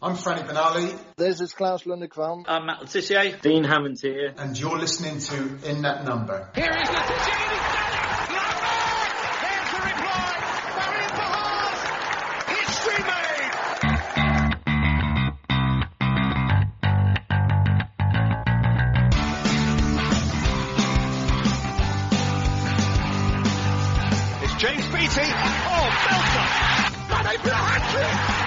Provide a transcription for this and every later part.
I'm Franny Benali. This is Klaus Lundekvam. I'm Matt Le Tissier. Dean Hammond here. And you're listening to In That Number. Here is Le Tissier and he's done it! Lambert! The reply! Marian Pahars! History made! It's James Beattie. Oh, Belter! Mane for a hat-trick! That's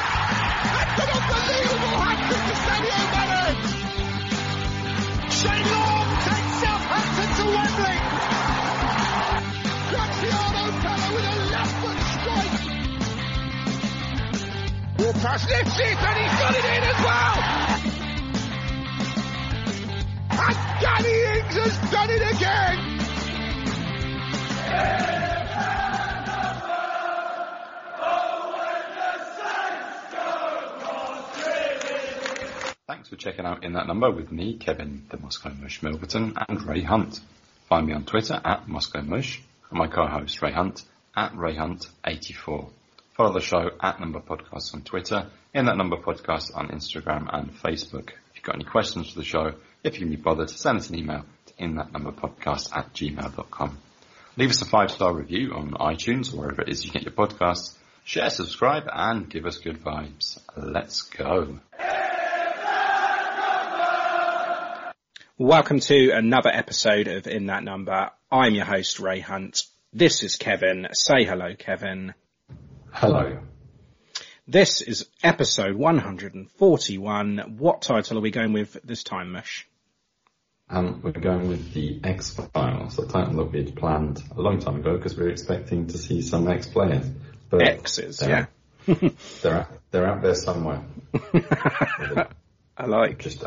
And he's got it in as well! And Danny Ings has done it again! Thanks for checking out In That Number with me, Kevin, the Moscow Mush Milverton, and Ray Hunt. Find me on Twitter at Moscow Mush, and my co-host Ray Hunt at Ray Hunt84. Follow the show at Number Podcast on Twitter, In That Number Podcast on Instagram and Facebook. If you've got any questions for the show, if you can be bothered, send us an email to inthatnumberpodcast at gmail.com. Leave us a five-star review on iTunes or wherever it is you get your podcasts. Share, subscribe, and give us good vibes. Let's go. Welcome to another episode of In That Number. I'm your host, Ray Hunt. This is Kevin. Say hello, Kevin. Hello. This is episode 141. What title are we going with this time, Mush? Um, we're going with the X Files, the title that we'd planned a long time ago because we were expecting to see some X players. But X's, they're, yeah. they're out, they're out there somewhere. I like. Just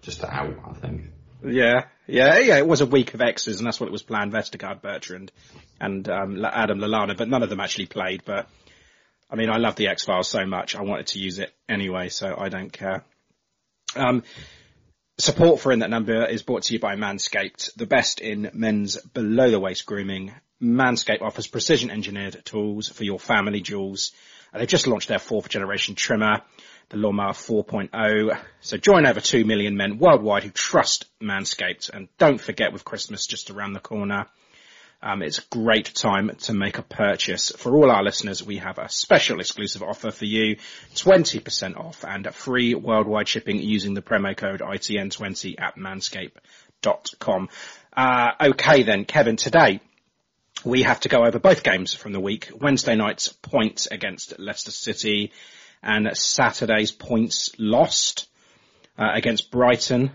just out, I think. Yeah, yeah, yeah. It was a week of X's, and that's what it was planned. Vestergaard, Bertrand, and um, Adam Lallana, but none of them actually played. But I mean, I love the X Files so much, I wanted to use it anyway, so I don't care. Um, support for In That Number is brought to you by Manscaped, the best in men's below the waist grooming. Manscaped offers precision engineered tools for your family jewels. Uh, they've just launched their fourth generation trimmer, the Lawnmower 4.0. So join over 2 million men worldwide who trust Manscaped. And don't forget with Christmas just around the corner, um, it's great time to make a purchase. For all our listeners, we have a special exclusive offer for you. 20% off and free worldwide shipping using the promo code ITN20 at manscaped.com. Uh, okay then, Kevin, today we have to go over both games from the week. Wednesday night's points against Leicester City and Saturday's points lost uh, against Brighton.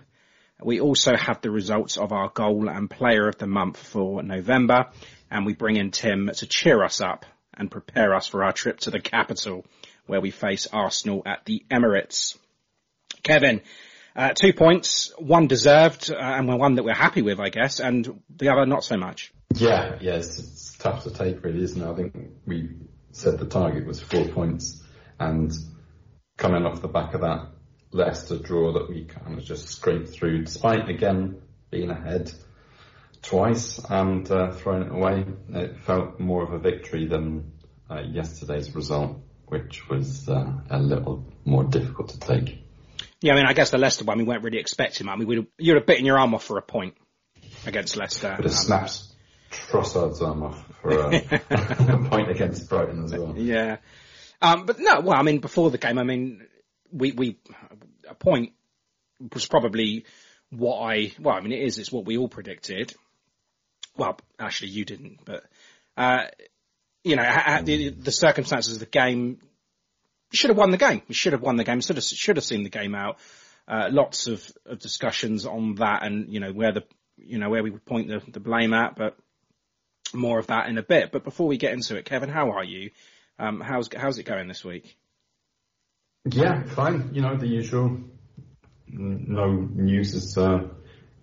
We also have the results of our goal and player of the month for November and we bring in Tim to cheer us up and prepare us for our trip to the capital where we face Arsenal at the Emirates. Kevin, uh, two points, one deserved uh, and one that we're happy with, I guess, and the other not so much. Yeah, yeah, it's, it's tough to take really, isn't it? I think we said the target was four points and coming off the back of that Leicester draw that we kind of just scraped through, despite again being ahead twice and uh, throwing it away. It felt more of a victory than uh, yesterday's result, which was uh, a little more difficult to take. Yeah, I mean, I guess the Leicester one we weren't really expecting. I mean, we'd, you'd have bitten your arm off for a point against Leicester. But it snaps Trossard's arm off for a, a, point against Brighton as well. Yeah. Um, but no, well, I mean, before the game, I mean, we, we, a point was probably what I, well, I mean, it is, it's what we all predicted. Well, actually you didn't, but, uh, you know, the, the circumstances of the game, should have won the game. You should have won the game. Should have, should have seen the game out. Uh, lots of, of discussions on that and, you know, where the, you know, where we would point the, the blame at, but more of that in a bit. But before we get into it, Kevin, how are you? Um, how's, how's it going this week? Yeah, fine. You know, the usual. No news is uh,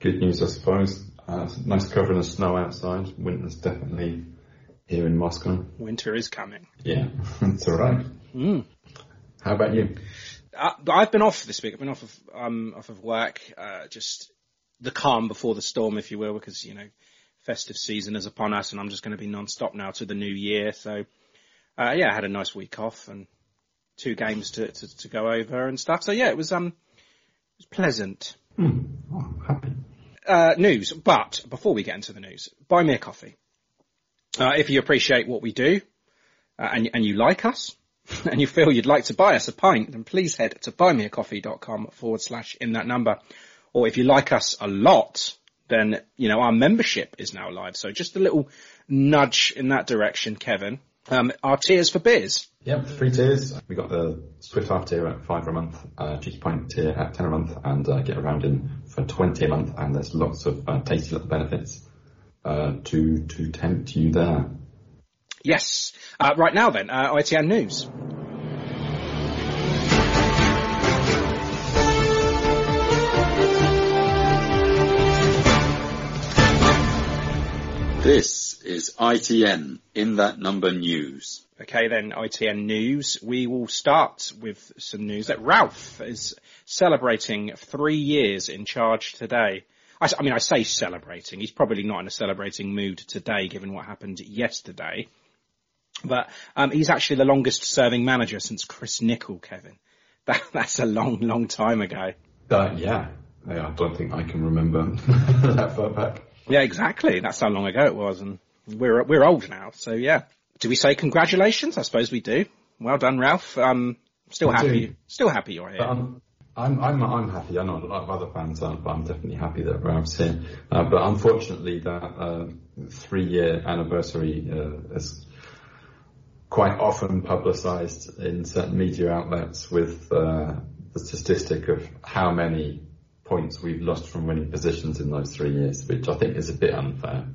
good news, I suppose. Uh, nice covering of snow outside. Winter's definitely here in Moscow. Winter is coming. Yeah, it's all right. Mm. How about you? Uh, I've been off this week. I've been off of um, off of work. Uh, just the calm before the storm, if you will, because you know festive season is upon us, and I'm just going to be non-stop now to the new year. So, uh, yeah, I had a nice week off and two games to, to, to go over and stuff. So yeah, it was um, it was pleasant. Oh, happy. Uh, news, but before we get into the news, buy me a coffee. Uh, if you appreciate what we do, uh, and, and you like us, and you feel you'd like to buy us a pint, then please head to buymeacoffee.com forward slash in that number. Or if you like us a lot, then, you know, our membership is now live. So just a little nudge in that direction, Kevin. Um, our tiers for beers. Yep, three tiers. We got the Swift Half tier at five a month, uh, Cheeky Pint tier at ten a month, and uh, Get Around in for twenty a month. And there's lots of uh, tasty little benefits uh, to to tempt you there. Yes. Uh, right now then, uh, ITN News. This is ITN in that number news. Okay then, ITN news. We will start with some news that Ralph is celebrating three years in charge today. I, I mean, I say celebrating. He's probably not in a celebrating mood today, given what happened yesterday. But um, he's actually the longest serving manager since Chris Nicholl, Kevin. That, that's a long, long time ago. Uh, yeah. yeah, I don't think I can remember that far back. Yeah, exactly. That's how long ago it was, and we're we're old now. So yeah, do we say congratulations? I suppose we do. Well done, Ralph. Um, still I happy. do. Still happy you're here. I'm, I'm, I'm, I'm happy. I know a lot of other fans aren't, but I'm definitely happy that Ralph's here. Uh, but unfortunately, that uh, three-year anniversary uh, is quite often publicised in certain media outlets with uh, the statistic of how many points we've lost from winning positions in those three years, which I think is a bit unfair.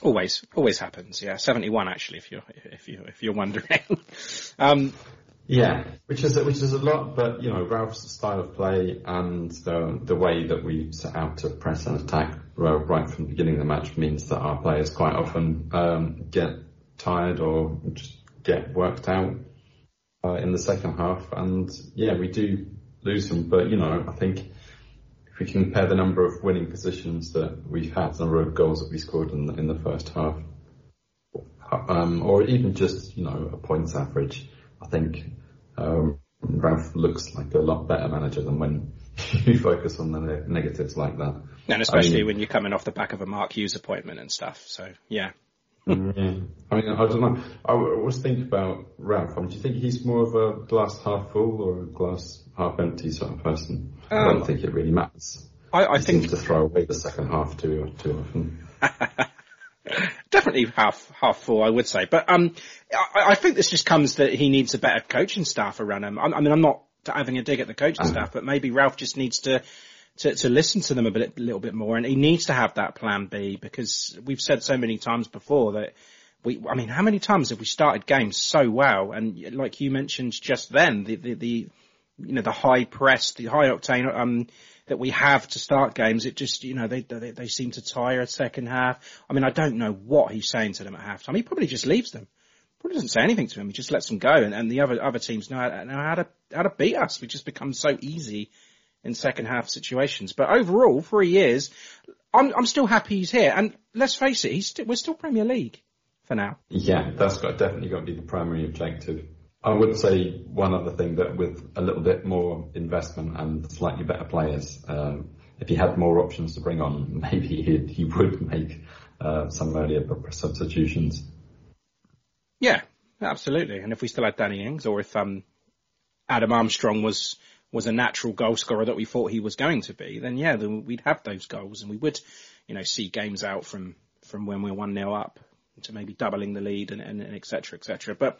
Always, always happens. Yeah, seventy-one actually, if you're if you if you're wondering. um, yeah, which is which is a lot, but you know Ralph's style of play and the the way that we set out to press and attack right from the beginning of the match means that our players quite often um, get tired or just get worked out uh, in the second half, and yeah, we do lose them. But you know, I think if we compare the number of winning positions that we've had, the number of goals that we scored in the, in the first half, um, or even just you know a points average, I think um, Ralph looks like a lot better manager than when you focus on the ne- negatives like that. And especially I mean, when you're coming off the back of a Mark Hughes appointment and stuff. So yeah. yeah. I mean, I don't know. I was thinking about Ralph. I mean, do you think he's more of a glass half full or a glass half empty sort of person? Um, I don't think it really matters. I, I think to throw away the second half too too often. Definitely half half full, I would say. But um, I, I, think this just comes that he needs a better coaching staff around him. I, I mean, I'm not having a dig at the coaching uh-huh. staff, but maybe Ralph just needs to, to to listen to them a bit, a little bit more, and he needs to have that plan B because we've said so many times before that we. I mean, how many times have we started games so well, and like you mentioned just then, the the, the you know the high press, the high octane um that we have to start games, it just, you know, they, they, they seem to tire a second half. I mean, I don't know what he's saying to them at halftime. He probably just leaves them. probably doesn't say anything to him. He just lets them go, and, and the other other teams know, know how to how to beat us. We just become so easy in second half situations. But overall, three years, I'm I'm still happy he's here. And let's face it, he's st- we're still Premier League for now. Yeah, that's got definitely got to be the primary objective. I would say one other thing that with a little bit more investment and slightly better players, um, if he had more options to bring on, maybe he he would make uh, some earlier substitutions. Yeah, absolutely. And if we still had Danny Ings, or if um, Adam Armstrong was was a natural goal scorer that we thought he was going to be, then yeah, then we'd have those goals and we would, you know, see games out from from when we're one 0 up to maybe doubling the lead and, and, and et cetera, et cetera. But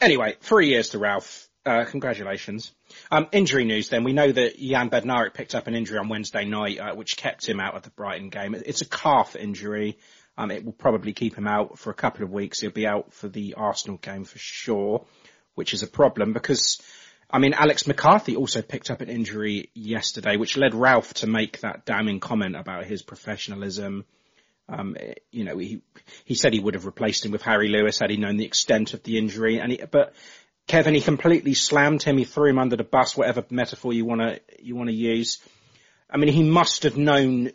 anyway, three years to Ralph. Uh, congratulations. Um, injury news then. We know that Jan Bednarek picked up an injury on Wednesday night, uh, which kept him out of the Brighton game. It's a calf injury. Um, it will probably keep him out for a couple of weeks. He'll be out for the Arsenal game for sure, which is a problem because, I mean, Alex McCarthy also picked up an injury yesterday, which led Ralph to make that damning comment about his professionalism. Um, you know, he he said he would have replaced him with Harry Lewis had he known the extent of the injury, and he, but Kevin, he completely slammed him. He threw him under the bus, whatever metaphor you want to you want to use. I mean, he must have known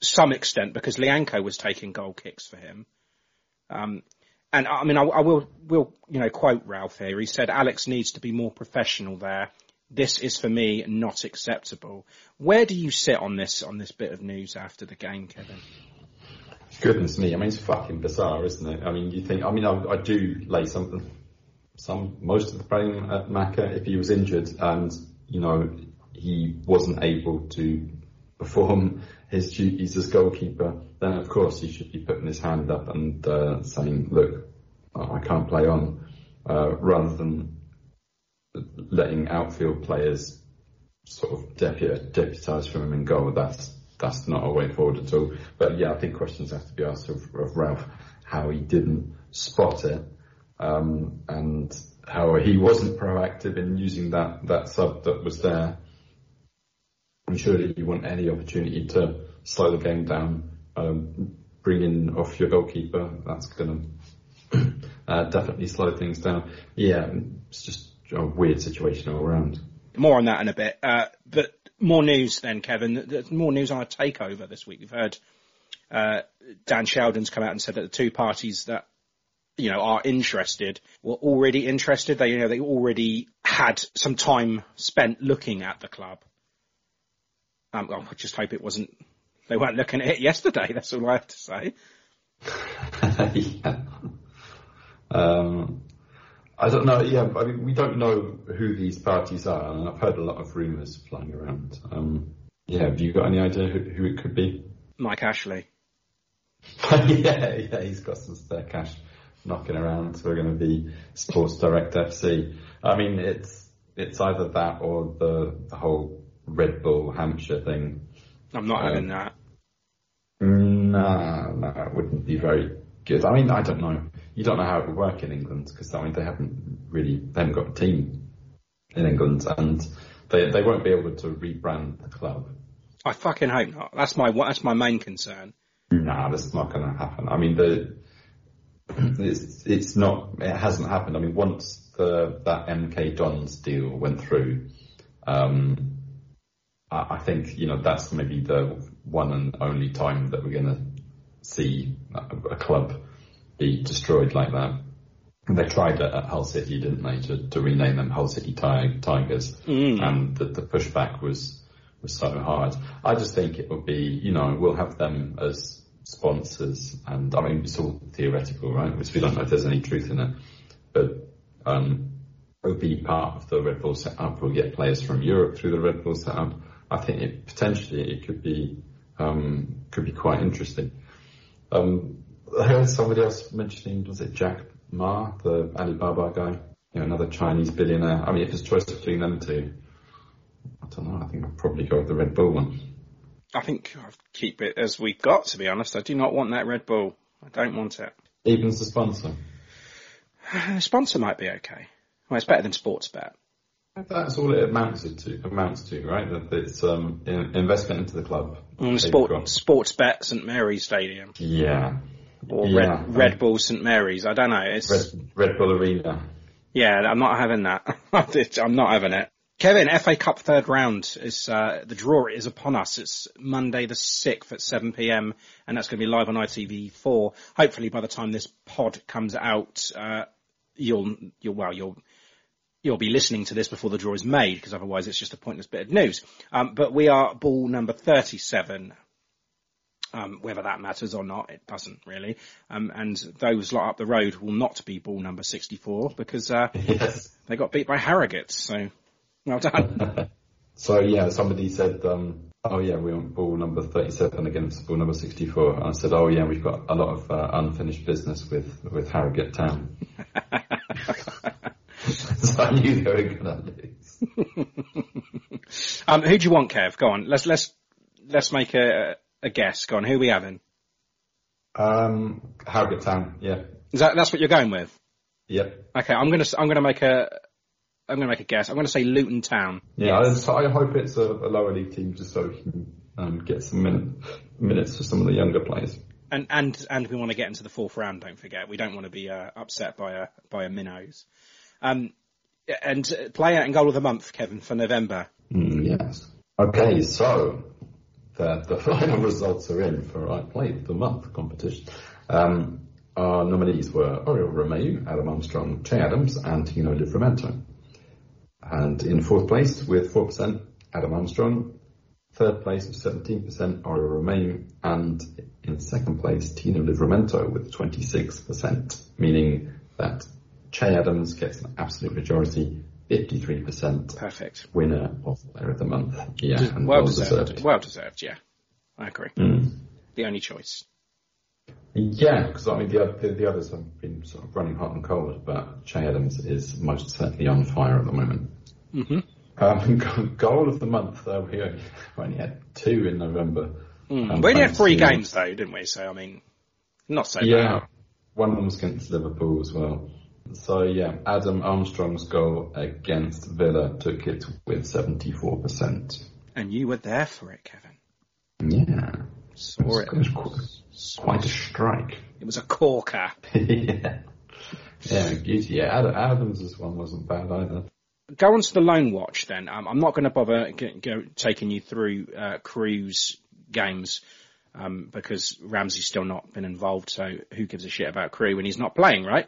some extent because Lyanco was taking goal kicks for him. Um, and I mean, I, I, will will you know quote Ralph here. He said Alex needs to be more professional there. This is for me not acceptable. Where do you sit on this on this bit of news after the game, Kevin? Goodness me, I mean, it's fucking bizarre, isn't it? I mean, you think, I mean, I, I do lay something some most of the blame at Maka if he was injured and you know he wasn't able to perform his duties as goalkeeper, then of course he should be putting his hand up and uh, saying, "Look, I can't play on," uh, rather than letting outfield players sort of deput- deputise from him in goal. That's that's not a way forward at all. But yeah, I think questions have to be asked of, of Ralph how he didn't spot it um, and how he wasn't proactive in using that, that sub that was there. I'm sure that you want any opportunity to slow the game down, um, bring in off your goalkeeper. That's going to uh, definitely slow things down. Yeah, it's just a weird situation all around. More on that in a bit. Uh, but more news then, Kevin. There's more news on a takeover this week. We've heard uh, Dan Sheldon's come out and said that the two parties that you know, are interested were already interested. They, you know, they already had some time spent looking at the club. Um, I just hope it wasn't, they weren't looking at it yesterday. That's all I have to say. yeah. Um, I don't know. Yeah, I mean, we don't know who these parties are, and I've heard a lot of rumours flying around. Um, yeah, have you got any idea who, who it could be? Mike Ashley. yeah, yeah, he's got some spare cash knocking around. So we're going to be Sports Direct FC. I mean, it's it's either that or the the whole Red Bull Hampshire thing. I'm not um, having that. Nah, no, it wouldn't be very good. I mean, I don't know. You don't know how it would work in England because I mean they haven't really they haven't got a team in England and they they won't be able to rebrand the club. I fucking hope not. That's my that's my main concern. Nah, that's not going to happen. I mean the it's it's not it hasn't happened. I mean, once the that MK Dons deal went through, um, I, I think you know that's maybe the one and only time that we're going to see a, a, club be destroyed like that. They tried it at Hull City, didn't they, to, to rename them Hull City Tigers, mm. and the, the pushback was was so hard. I just think it would be, you know, we'll have them as sponsors, and I mean, it's all theoretical, right? Because we don't know if there's any truth in it. But um, it'll be part of the Red Bull setup. We'll get players from Europe through the Red Bull setup. I think it, potentially it could be um, could be quite interesting. Um, heard somebody else mentioning, was it Jack Ma, the Alibaba guy? You know, another Chinese billionaire. I mean, if it's choice between them two, I don't know. I think I'd probably go with the Red Bull one. I think I'll keep it as we got, to be honest. I do not want that Red Bull. I don't want it. Even as a sponsor? A sponsor might be okay. Well, it's better than Sportsbet. That's all it amounts to, amounts to right? That it's um, investment into the club. Mm, sport, Sportsbet St Mary's Stadium. Yeah, or Yeah. Red, Red Bull St Mary's. I don't know. It's Red, Red Bull Arena. yeah, I'm not having that. I'm not having it. Kevin, FA Cup third round is uh, the draw is upon us. It's Monday the sixth at seven pm, and that's going to be live on ITV4. Hopefully, by the time this pod comes out, uh, you'll you'll well you'll you'll be listening to this before the draw is made, because otherwise it's just a pointless bit of news. Um, but we are ball number 37. Um, whether that matters or not, it doesn't really. Um, and those lot up the road will not be ball number 64 because uh, Yes. they got beat by Harrogate. So well done. So yeah, somebody said, um, "Oh yeah, we're on ball number 37 against ball number 64." And I said, "Oh yeah, we've got a lot of uh, unfinished business with with Harrogate Town." so I knew they were going to lose. um, who do you want, Kev? Go on. Let's let's let's make a a guess. Go on. Who are we having? Um, Harrogate Town, yeah, Is that that's what you're going with? yep, Okay, I'm gonna I'm gonna make a I'm gonna make a guess. I'm gonna say Luton Town. yeah. I, so I hope it's a, a lower league team just so we can um, get some minute, minutes for some of the younger players. And and and we want to get into the fourth round. Don't forget, we don't want to be uh, upset by a by a minnows. Um, and uh, player and goal of the month, Kevin, for November. Mm, yes. Okay, so the, the final results are in for our Play the Month competition. Um, our nominees were Oriol Romeu, Adam Armstrong, Che Adams, and Tino Livramento. And in fourth place with 4%, Adam Armstrong. Third place with 17%, Oriol Romeu. And in second place, Tino Livramento with 26%, meaning that Che Adams gets an absolute majority, 53%, Perfect. winner of Player of the Month. Yeah, well, well deserved. deserved. Well deserved. Yeah, I agree. Mm. The only choice. Yeah, because I mean the, the the others have been sort of running hot and cold, but Che Adams is most certainly on fire at the moment. Mm-hmm. Um, goal of the month, uh, we only, we only had two in November. Mm. Um, we only had three games though, didn't we? So I mean, not so Yeah, bad. one of them was against Liverpool as well. So yeah, Adam Armstrong's goal against Villa took it with 74%. And you were there for it, Kevin. Yeah. Saw it. It was qu- quite a strike. It was a corker. yeah. Yeah. Yeah, Ad- Adams' one wasn't bad either. Go on to the loan watch then. Um, I'm not going to bother g- go, taking you through uh, Crewe's games um, because Ramsey's still not been involved. So who gives a shit about Crewe when he's not playing, right?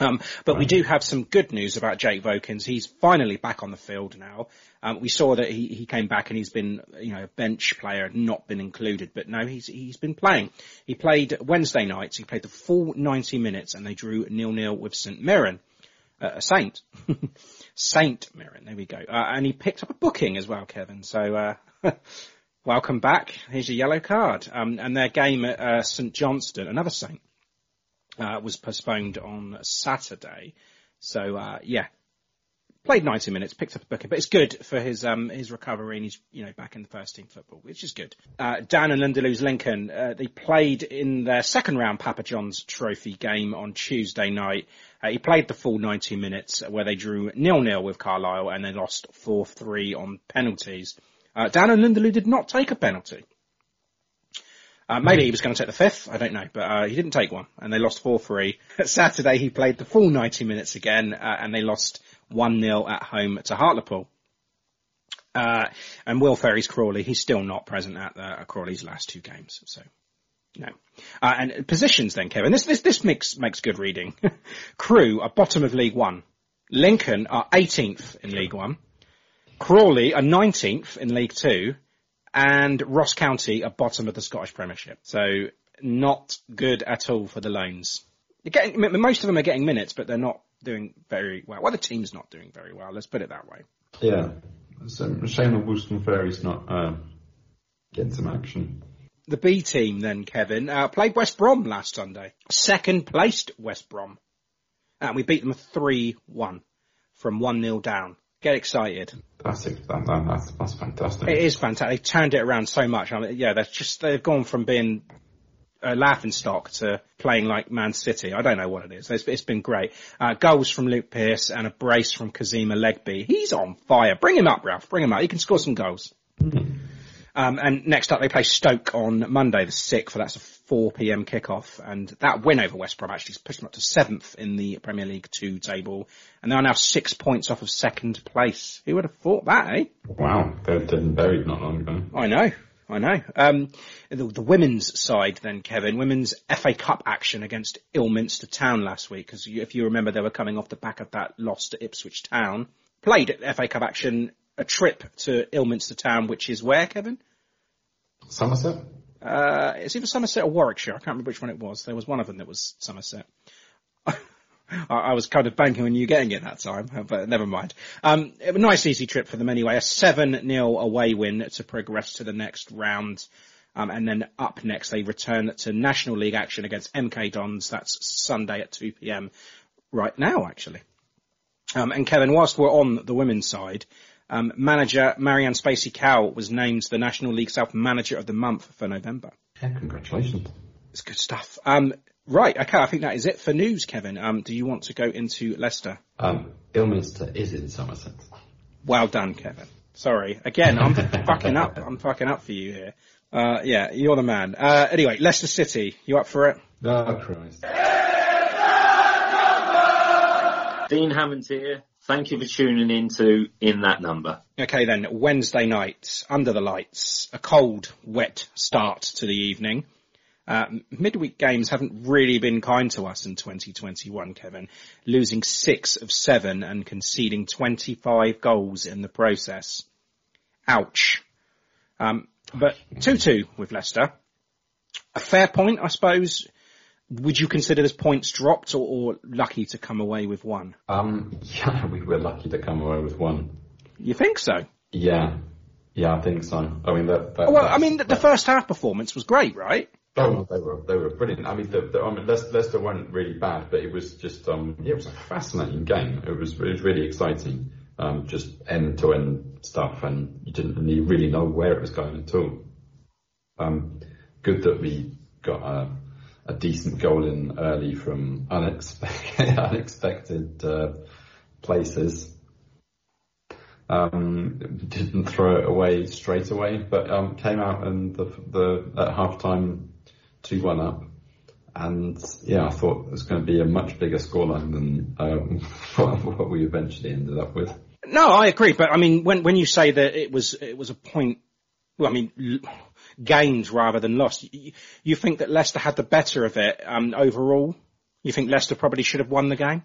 Um, but we do have some good news about Jake Vokins. He's finally back on the field now. Um, we saw that he, he came back and he's been, you know, a bench player, not been included, but no, he's, he's been playing. He played Wednesday nights. He played the full 90 minutes and they drew nil-nil with St Mirren, uh, a Saint. Saint Mirren, there we go. Uh, and he picked up a booking as well, Kevin. So, uh, welcome back. Here's your yellow card. Um, and their game at, uh, St Johnstone, another Saint, uh, was postponed on Saturday. So, uh, yeah, played 90 minutes, picked up a booking, but it's good for his, um, his recovery and he's, you know, back in the first team football, which is good. Uh, Dan N'Lundulu's Lincoln, uh, they played in their second round Papa John's trophy game on Tuesday night. Uh, he played the full 90 minutes where they drew nil-nil with Carlisle and they lost 4-3 on penalties. Uh, Dan N'Lundulu did not take a penalty. Uh, maybe he was going to take the fifth, I don't know, but uh, he didn't take one, and they lost 4-3. Saturday he played the full 90 minutes again, uh, and they lost 1-0 at home to Hartlepool. Uh, and Will Ferry's Crawley, he's still not present at uh, Crawley's last two games, so no. Uh, and positions then, Kevin. This this this makes makes good reading. Crewe are bottom of League One. Lincoln are 18th in League One. Crawley are 19th in League Two, and Ross County are bottom of the Scottish Premiership. So not good at all for the loans. Getting most of them are getting minutes, but they're not doing very well. Well, the team's not doing very well. Let's put it that way. Yeah. It's a shame that Woolston Ferry's not uh, getting some action. The B team then, Kevin, uh, played West Brom last Sunday. Second placed West Brom. And we beat them 3-1 from 1-0 down. Get excited. That's it. That, that, that's, that's fantastic. It is fantastic. They've turned it around so much. I mean, yeah, they're just, they've gone from being a laughing stock to playing like Man City. I don't know what it is. It's, it's been great. Uh, goals from Luke Pearce and a brace from Kazeem Olaigbe. He's on fire. Bring him up, Ralph. Bring him up. He can score some goals. Um, and next up, they play Stoke on Monday, the 6th. That's a 4 p.m. kickoff, and that win over West Brom actually pushed them up to seventh in the Premier League Two table, and they are now six points off of second place. Who would have thought that, eh? Wow, they're dead and buried not long ago. I know. I know. Um, the, the, women's side then, Kevin, women's FA Cup action against Ilminster Town last week, because if you remember, they were coming off the back of that loss to Ipswich Town. Played at FA Cup action, a trip to Ilminster Town, which is where, Kevin? Somerset. Uh, it's either Somerset or Warwickshire. I can't remember which one it was. There was one of them that was Somerset. I was kind of banking on you getting it that time, but never mind. Um, a nice easy trip for them anyway. A 7-0 away win to progress to the next round. Um, and then up next, they return to National League action against MK Dons. That's Sunday at 2pm right now, actually. Um, and Kevin, whilst we're on the women's side, um, manager Marieanne Spacey-Cale was named the National League South Manager of the Month for November. Yeah, congratulations. It's good stuff. Um, right, okay, I think that is it for news, Kevin. Um, do you want to go into Leicester? Um, Ilminster is in Somerset. Well done, Kevin. Sorry. Again, I'm fucking up. I'm fucking up for you here. Uh, yeah, you're the man. Uh, anyway, Leicester City, you up for it? Oh, Christ. Dean Hammond here. Thank you for tuning in to In That Number. Okay then, Wednesday night, under the lights, a cold, wet start to the evening. Uh, midweek games haven't really been kind to us in 2021, Kevin. Losing six of seven and conceding 25 goals in the process. Ouch. Um, but 2-2 with Leicester. A fair point, I suppose. Would you consider this points dropped or, or lucky to come away with one? Um, yeah, we were lucky to come away with one. You think so? Yeah, yeah, I think so. I mean, that. that well, I mean, the, the first half performance was great, right? Oh, they were they were brilliant. I mean, the, the, I mean, Leicester, Leicester weren't really bad, but it was just um, yeah, it was a fascinating game. It was it was really exciting, um, just end to end stuff, and you didn't really know where it was going at all. Um, good that we got a a decent goal in early from unexpected, unexpected uh, places. Um, didn't throw it away straight away, but um, came out and the, the at half time two one up. And yeah, I thought it was going to be a much bigger scoreline than um, what we eventually ended up with. No, I agree. But I mean, when when you say that it was it was a point, well, I mean, gained rather than lost. You, you think that Leicester had the better of it um, overall? You think Leicester probably should have won the game?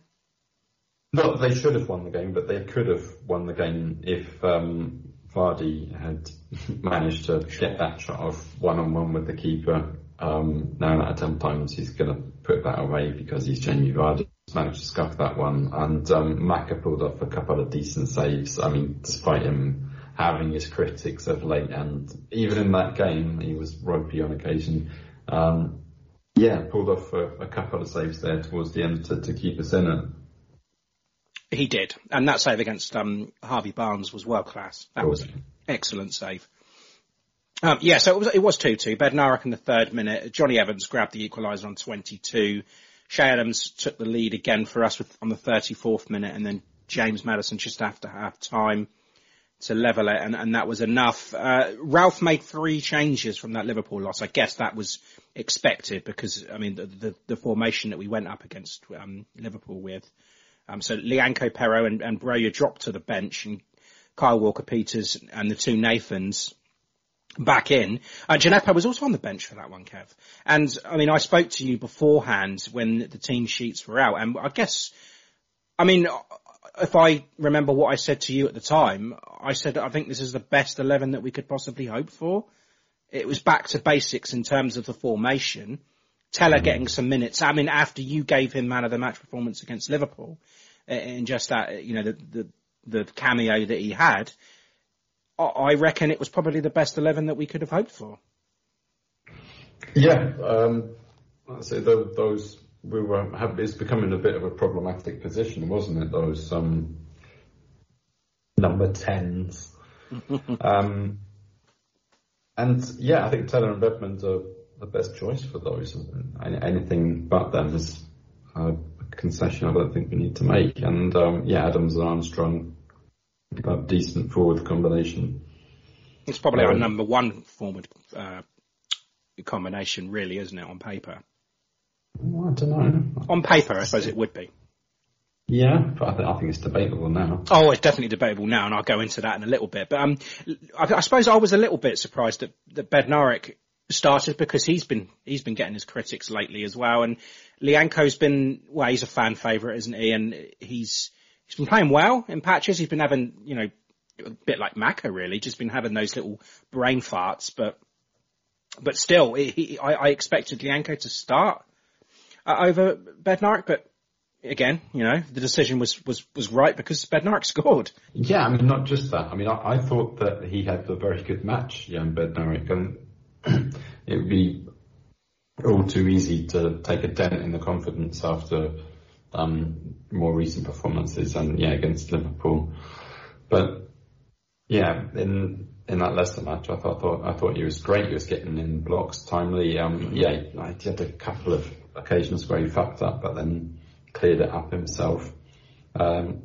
No, they should have won the game, but they could have won the game if um, Vardy had managed to get that shot off one on one with the keeper. Um, nine out of ten times he's going to put that away because he's Jamie Vardy. Managed to scuff that one, and um, Maka pulled off a couple of decent saves. I mean, despite him having his critics of late, and even in that game, he was ropey on occasion. Um, yeah, pulled off a, a, couple of saves there towards the end to, to keep us in it. He did, and that save against um, Harvey Barnes was world class. That was an excellent save. Um, yeah, so it was it was two two. Bednarek in the third minute. Jonny Evans grabbed the equaliser on twenty two. Che Adams took the lead again for us with, on the thirty fourth minute, and then James Maddison just after half time to level it, and, and that was enough. Uh, Ralph made three changes from that Liverpool loss. I guess that was expected because, I mean, the, the, the formation that we went up against um, Liverpool with. Um, so Lyanco Perraud and, and Broja dropped to the bench, and Kyle Walker-Peters and the two Nathans back in. Uh, Djenepo was also on the bench for that one, Kev. And, I mean, I spoke to you beforehand when the team sheets were out, and I guess, I mean, if I remember what I said to you at the time, I said I think this is the best 11 that we could possibly hope for. It was back to basics in terms of the formation. Tella mm-hmm. getting some minutes. I mean, after you gave him man of the match performance against Liverpool, and just that, you know, the, the, the cameo that he had, I reckon it was probably the best 11 that we could have hoped for. Yeah, um, I'd say those we were have, it's becoming a bit of a problematic position, wasn't it? Those um, number tens, um, and yeah, I think Tella and Redmond are the best choice for those. Anything but them is a concession I don't think we need to make. And um, yeah, Adams and Armstrong, a decent forward combination. It's probably our um, number one forward uh, combination, really, isn't it, on paper? Well, I don't know. On paper, I suppose it would be. Yeah, but I, th- I think it's debatable now. Oh, it's definitely debatable now, and I'll go into that in a little bit. But um, I, I suppose I was a little bit surprised that, that Bednarek started because he's been he's been getting his critics lately as well, and Lyanco's been well, he's a fan favourite, isn't he? And he's he's been playing well in patches. He's been having you know a bit like Maka really, just been having those little brain farts, but but still, he, I, I expected Lyanco to start over Bednarek, but again, you know, the decision was, was, was right because Bednarek scored. Yeah, I mean, not just that. I mean, I, I thought that he had a very good match, Jan Bednarek, and it would be all too easy to take a dent in the confidence after um, more recent performances and yeah against Liverpool. But yeah, in in that Leicester match, I thought, thought I thought he was great. He was getting in blocks timely. Um, yeah, he had a couple of occasions where he fucked up, but then cleared it up himself. Um,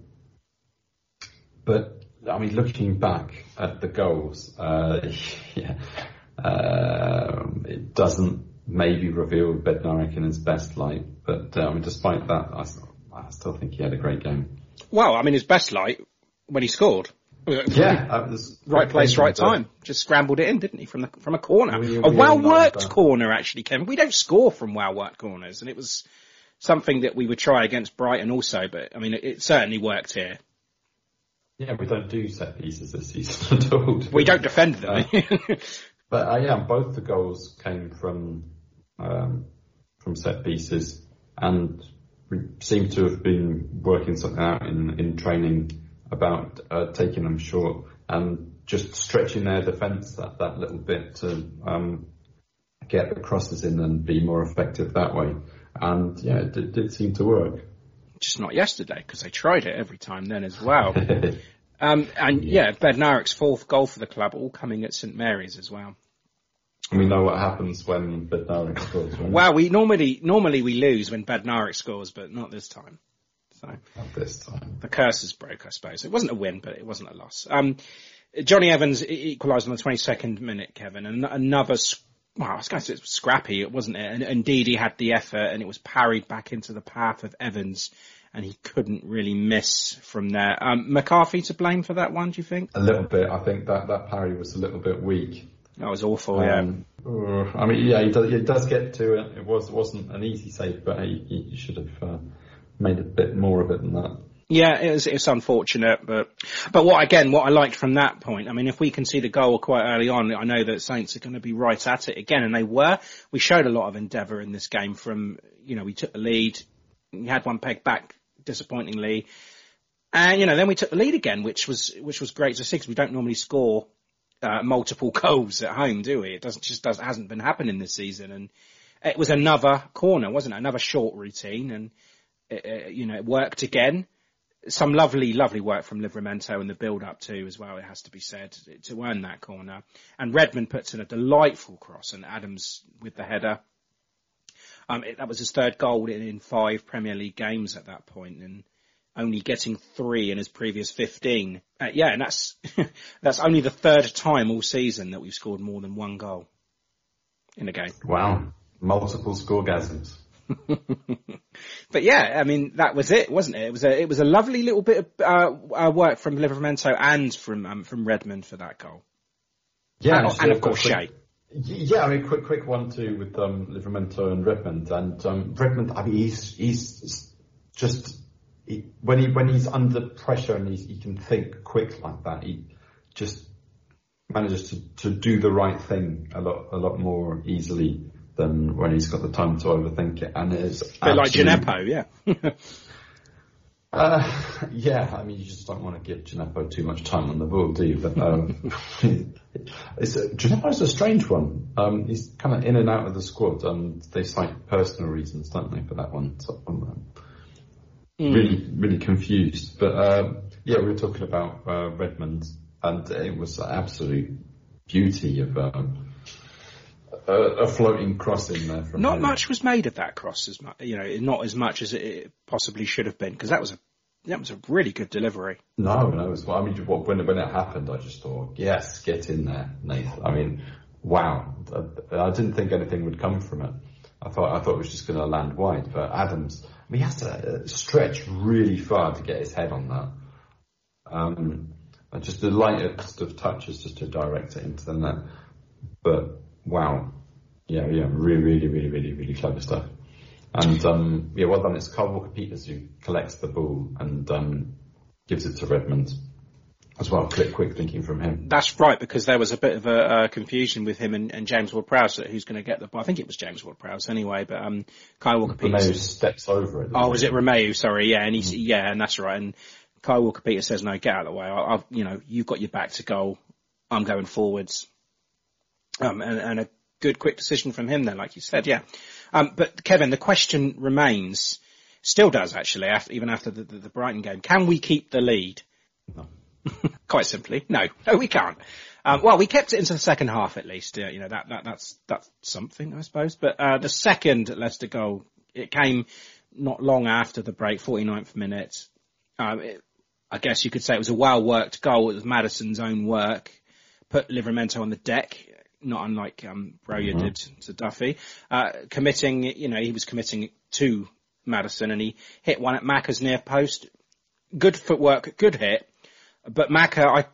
but I mean, looking back at the goals, uh, yeah, uh, it doesn't maybe reveal Bednarek in his best light. But uh, I mean, despite that, I, I still think he had a great game. Well, I mean, his best light when he scored. Yeah, uh, right place, right time. Just scrambled it in, didn't he, from the from a corner, a well worked corner actually, Kevin. We don't score from well worked corners, and it was something that we would try against Brighton also. But I mean, it, it certainly worked here. Yeah, we don't do set pieces this season at all. We don't defend them. but uh, yeah, both the goals came from um, from set pieces, and we seem to have been working something out in in training about uh, taking them short and just stretching their defence that, that little bit to um, get the crosses in and be more effective that way. And yeah, it did, did seem to work. Just not yesterday because they tried it every time then as well. um, and yeah, Bednarek's fourth goal for the club, all coming at St Mary's as well. We know what happens when Bednarek scores. Right? Well, we normally normally we lose when Bednarek scores, but not this time. So not this time. The curse is broke, I suppose. It wasn't a win, but it wasn't a loss. Um, Jonny Evans equalised on the 22nd minute, Kevin, and another. Well, I was going to say it was scrappy, it wasn't it? And indeed, he had the effort, and it was parried back into the path of Evans, and he couldn't really miss from there. Um, McCarthy to blame for that one, do you think? A little bit. I think that that parry was a little bit weak. That was awful. Um, yeah. Uh, I mean, yeah, he does, he does get to it. It was wasn't an easy save, but he, he should have. Uh, made a bit more of it than that. Yeah, it's it's unfortunate, but but what again, what I liked from that point, I mean, if we can see the goal quite early on, I know that Saints are going to be right at it again, and they were. We showed a lot of endeavour in this game. From you know, we took the lead, we had one peg back disappointingly, and you know, then we took the lead again, which was which was great to see because we don't normally score uh, multiple goals at home, do we? It doesn't just does hasn't been happening this season, and it was another corner, wasn't it? Another short routine, and it, you know, it worked again. Some lovely, lovely work from Livramento in the build up too, as well. It has to be said to earn that corner. And Redmond puts in a delightful cross, and Adams with the header. Um, it, that was his third goal in, in five Premier League games at that point, and only getting three in his previous 15. Uh, yeah, and that's, that's only the third time all season that we've scored more than one goal in a game. Wow. Multiple scoregasms. but yeah, I mean that was it, wasn't it? It was a it was a lovely little bit of uh, uh, work from Livramento and from um, from Redmond for that goal. Yeah, and, and of course Che. Yeah, I mean, quick, quick one too with um, Livramento and Redmond, and um, Redmond. I mean, he's he's just he, when he when he's under pressure and he's, he can think quick like that. He just manages to, to do the right thing a lot a lot more easily than when he's got the time to overthink it. And it's a bit like Djenepo, yeah. uh, yeah, I mean, you just don't want to give Djenepo too much time on the ball, do you? But um, it's Djenepo's a strange one. Um, he's kind of in and out of the squad. and they cite personal reasons, don't they, for that one? So I'm um, mm. really, really confused. But uh, yeah, we were talking about uh, Redmond, and it was absolute beauty of. Um, a, a, floating cross in there. not much was made of that cross, as much, you know, not as much as it possibly should have been, because that was a that was a really good delivery. No, no, it was, I mean, when when it happened, I just thought, yes, get in there, Nathan. I mean, wow, I, I didn't think anything would come from it. I thought I thought it was just going to land wide, but Adams, I mean, he has to stretch really far to get his head on that. Um, just the lightest of touches just to direct it into the net. But wow, yeah, yeah, really, really, really, really, really clever stuff. And um, yeah, well done. It's Kyle Walker Peters who collects the ball and um, gives it to Redmond as well. Quick, quick thinking from him. That's right, because there was a bit of a uh, confusion with him and, and James Ward-Prowse who's going to get the ball. I think it was James Ward-Prowse anyway, but um, Kyle Walker Peters steps over it. Oh, was it Romeu? Sorry, yeah, and he's mm-hmm. yeah, and that's right. And Kyle Walker Peters says, "No, get out of the way. I, have you know, you've got your back to goal. I'm going forwards." Um, and, and a good quick decision from him then, like you said, yeah. Um, but Kevin, the question remains, still does actually, after, even after the, the, the, Brighton game. Can we keep the lead? No. Quite simply, no, no, we can't. Um, well, we kept it into the second half at least. Uh, you know that, that that's that's something, I suppose. But uh, the second Leicester goal, it came not long after the break, 49th minute. Um, it, I guess you could say it was a well worked goal. It was Maddison's own work. Put Livramento on the deck not unlike um, Broja mm-hmm. did to Duffy, uh, committing, you know, he was committing to Maddison and he hit one at Macca's near post. Good footwork, good hit. But Macca, I,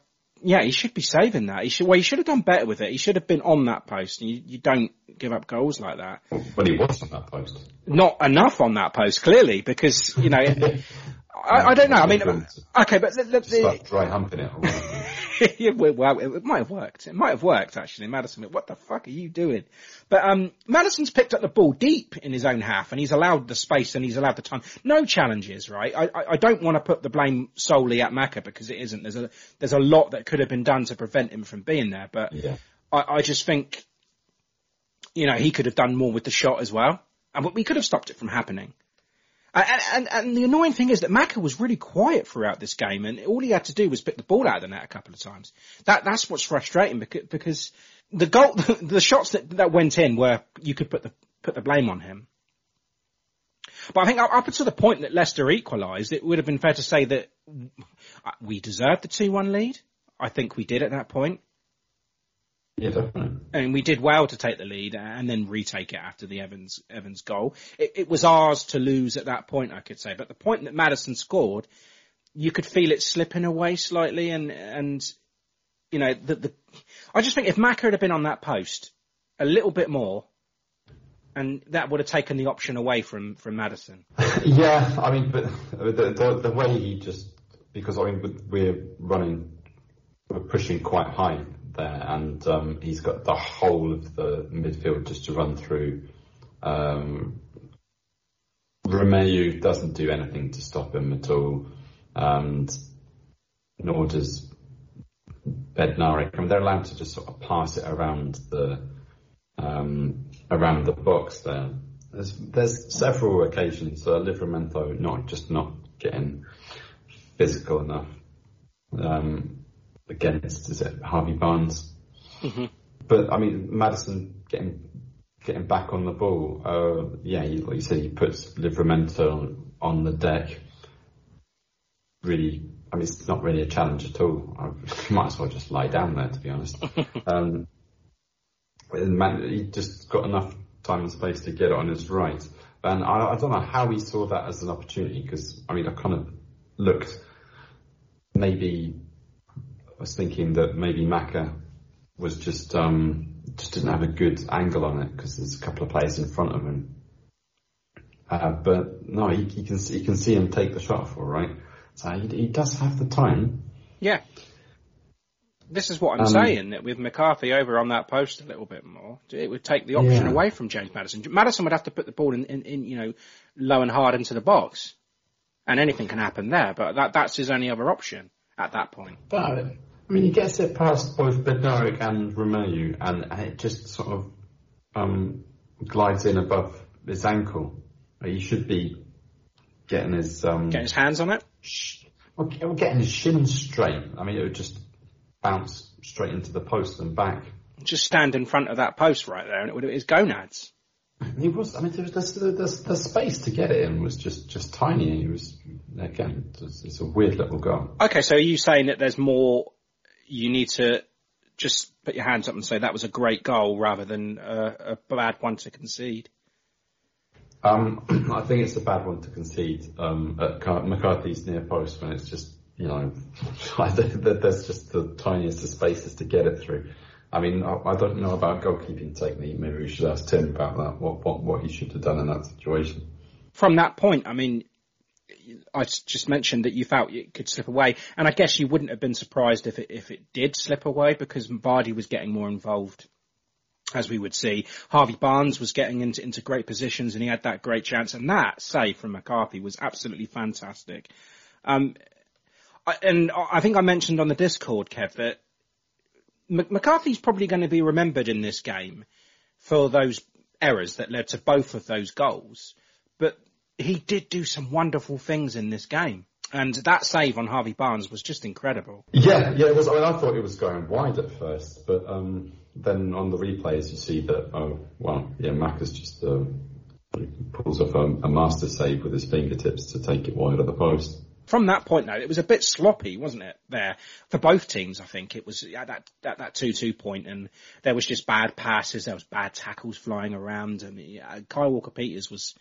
yeah, he should be saving that. He should, well, he should have done better with it. He should have been on that post. You, you don't give up goals like that. But he was on that post. Not enough on that post, clearly, because, you know, I, I, don't know. I mean, okay, but the, the, the dry humping it. well, it might have worked. It might have worked actually. Maddison, what the fuck are you doing? But um, Maddison's picked up the ball deep in his own half, and he's allowed the space and he's allowed the time. No challenges, right? I, I, I don't want to put the blame solely at Macca because it isn't. There's a there's a lot that could have been done to prevent him from being there. But yeah. I, I just think, you know, he could have done more with the shot as well, and we could have stopped it from happening. And, and, and, the annoying thing is that Macca was really quiet throughout this game, and all he had to do was pick the ball out of the net a couple of times. That that's what's frustrating because, because the goal, the, the shots that, that went in were you could put the put the blame on him. But I think up until the point that Leicester equalised, it would have been fair to say that we deserved the two-one lead. I think we did at that point. Yeah, definitely. And we did well to take the lead and then retake it after the Evans Evans goal. It, it, was ours to lose at that point, I could say. But the point that Maddison scored, you could feel it slipping away slightly, and and you know the, the I just think if Macca had been on that post a little bit more, and that would have taken the option away from from Maddison. yeah, I mean, but the, the, the way he just because I mean we're running, we're pushing quite high there, and um, he's got the whole of the midfield just to run through. Um, doesn't do anything to stop him at all, and nor does Bednarek. I mean, they're allowed to just sort of pass it around the um, around the box there. There's there's several occasions uh, Livramento not just not getting physical enough. Um, against is it Harvey Barnes? Mm-hmm. But I mean, Maddison getting getting back on the ball. Uh, yeah, he, like you said, he puts Livramento on the deck. Really, I mean, it's not really a challenge at all. I might as well just lie down there, to be honest. um, man, he just got enough time and space to get it on his right. And I, I don't know how he saw that as an opportunity because, I mean, I kind of looked maybe was thinking that maybe Macca was just um, just didn't have a good angle on it because there's a couple of players in front of him. Uh, but no, he, he, can see, he can see him take the shot for right. So he, he does have the time. Yeah. This is what I'm um, saying that with McCarthy over on that post a little bit more, it would take the option yeah. away from James Maddison. Maddison would have to put the ball in, in, in, you know, low and hard into the box, and anything can happen there. But that that's his only other option at that point. But I mean, he gets it past both Bednarek and Romeu, and it just sort of um, glides in above his ankle. He should be getting his um, getting his hands on it. Sh- well, getting his shin straight. I mean, it would just bounce straight into the post and back. Just stand in front of that post right there, and it would have his gonads. He was. I mean, there was the, the, the, space to get it in was just just tiny. He was again. It's, it's a weird little goal. Okay, so are you saying that there's more you need to just put your hands up and say that was a great goal rather than a, a bad one to concede? Um, I think it's a bad one to concede um, at McCarthy's near post when it's just, you know, there's just the tiniest of spaces to get it through. I mean, I, I don't know about goalkeeping technique. Maybe we should ask Tim about that. What what what he should have done in that situation. From that point, I mean, I just mentioned that you felt it could slip away, and I guess you wouldn't have been surprised if it if it did slip away because Vardy was getting more involved as we would see. Harvey Barnes was getting into, into great positions and he had that great chance. And that save from McCarthy was absolutely fantastic. Um, I, and I think I mentioned on the Discord, Kev, that M- McCarthy's probably going to be remembered in this game for those errors that led to both of those goals. But he did do some wonderful things in this game. And that save on Harvey Barnes was just incredible. Yeah, yeah, it was. I mean, I thought it was going wide at first, but um, then on the replays you see that oh well yeah Macca's just uh, pulls off a, a, master save with his fingertips to take it wide of the post. From that point though, it was a bit sloppy, wasn't it? There for both teams, I think it was at that at that two two point, and there was just bad passes, there was bad tackles flying around, and Kyle Walker Peters was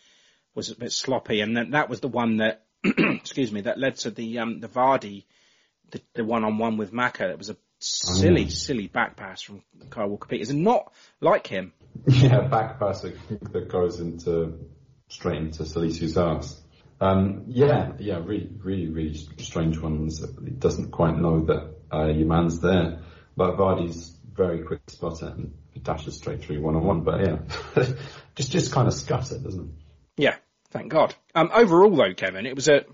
was a bit sloppy, and then that was the one that excuse me that led to the um the Vardy the one on one with Macca. It was a silly, mm. silly back pass from Kyle Walker Peters, and not like him. Yeah, back pass that goes into straight into Salisu's ass. Um, yeah, yeah, really, really, really strange ones. He doesn't quite know that uh, your man's there, but Vardy's very quick to spot it and dashes straight through one on one. But yeah, just just kind of scuts it, doesn't thank God. Um, overall though, Kevin, it was a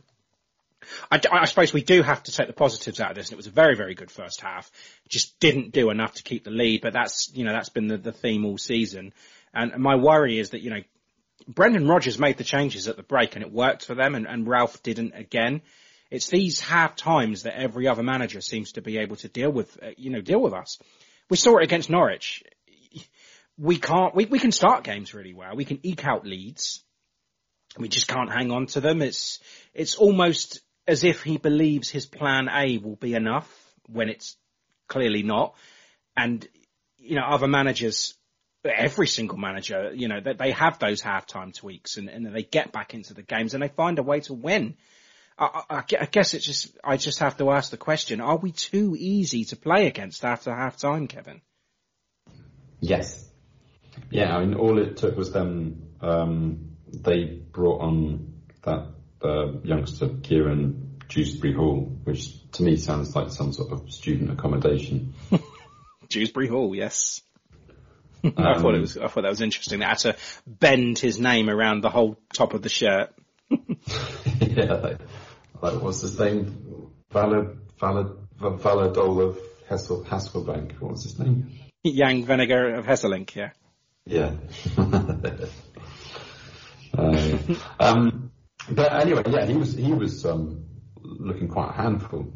I, I, suppose we do have to take the positives out of this, and it was a very, very good first half. Just didn't do enough to keep the lead, but that's you know that's been the, the theme all season. And my worry is that you know Brendan Rodgers made the changes at the break, and it worked for them, and, and Ralph didn't again. It's these half times that every other manager seems to be able to deal with, uh, you know, deal with us. We saw it against Norwich. We can't, we, we can start games really well. We can eke out leads. We just can't hang on to them. It's, it's almost as if he believes his plan A will be enough when it's clearly not. And, you know, other managers, every single manager, you know, they have those halftime tweaks and, and they get back into the games and they find a way to win. I, I, I, guess it's just, I just have to ask the question, are we too easy to play against after half time, Kevin? Yes. Yeah, I mean, all it took was them, um, they brought on that uh, youngster Kieran Dewsbury Hall, which to me sounds like some sort of student accommodation. Dewsbury Hall, yes. Um, I thought it was. I thought that was interesting. They had to bend his name around the whole top of the shirt. yeah, like, like what's his name? Valid, valid, Valadol of Hasselbank. What was his name? Jan Vennegoor of Hesselink. Yeah. Yeah. Uh, um, but anyway, yeah, he was he was um, looking quite a handful.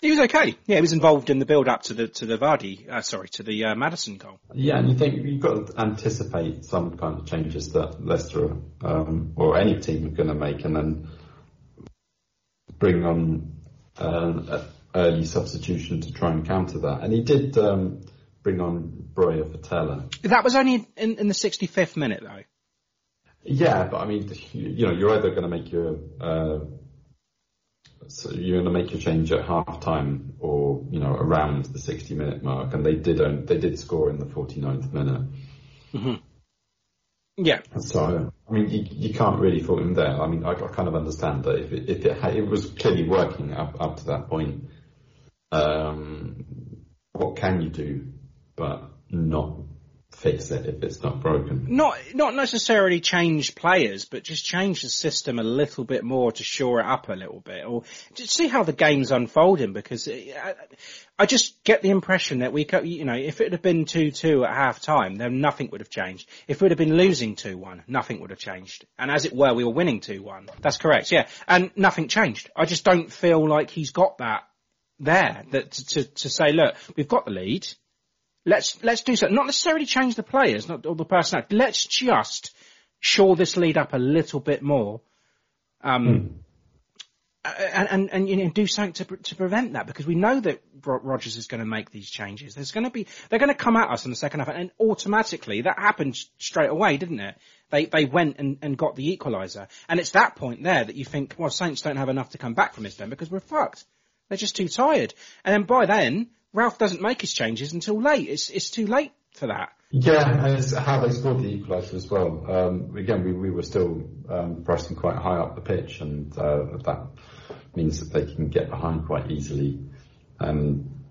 He was okay. Yeah, he was involved in the build up to the to the Vardy, uh, sorry, to the uh, Maddison goal. Yeah, and you think you've got to anticipate some kind of changes that Leicester um, or any team are going to make, and then bring on uh, early substitution to try and counter that. And he did um, bring on Broja Votela. That was only in, in the 65th minute, though. Yeah, but I mean, you know, you're either going to make your uh, so you're going to make your change at half time or you know around the 60 minute mark, and they did um, they did score in the 49th minute. Mm-hmm. Yeah. So I mean, you, you can't really fault him there. I mean, I, I kind of understand that if it, if it, had, it was clearly working up up to that point, um, what can you do? But not fix it if it's not broken. Not not necessarily change players, but just change the system a little bit more to shore it up a little bit, or just see how the game's unfolding. Because I, I just get the impression that we, you know, if it had been two two at half time, then nothing would have changed. If we'd have been losing two one, nothing would have changed. And as it were, we were winning two one. That's correct, yeah, and nothing changed. I just don't feel like he's got that there that to to say, look, we've got the lead Let's let's do something. Not necessarily change the players, not all the personality. Let's just shore this lead up a little bit more. Um, and, and, and you know do something to to prevent that because we know that Rodgers is going to make these changes. There's going to be they're going to come at us in the second half, and automatically that happened straight away, didn't it? They they went and, and got the equaliser, and it's that point there that you think, well, Saints don't have enough to come back from this then because we're fucked. They're just too tired, and then by then Ralph doesn't make his changes until late. It's it's too late for that. Yeah, and it's how they scored the equaliser as well. Um, again, we, we were still um, pressing quite high up the pitch, and uh, that means that they can get behind quite easily. And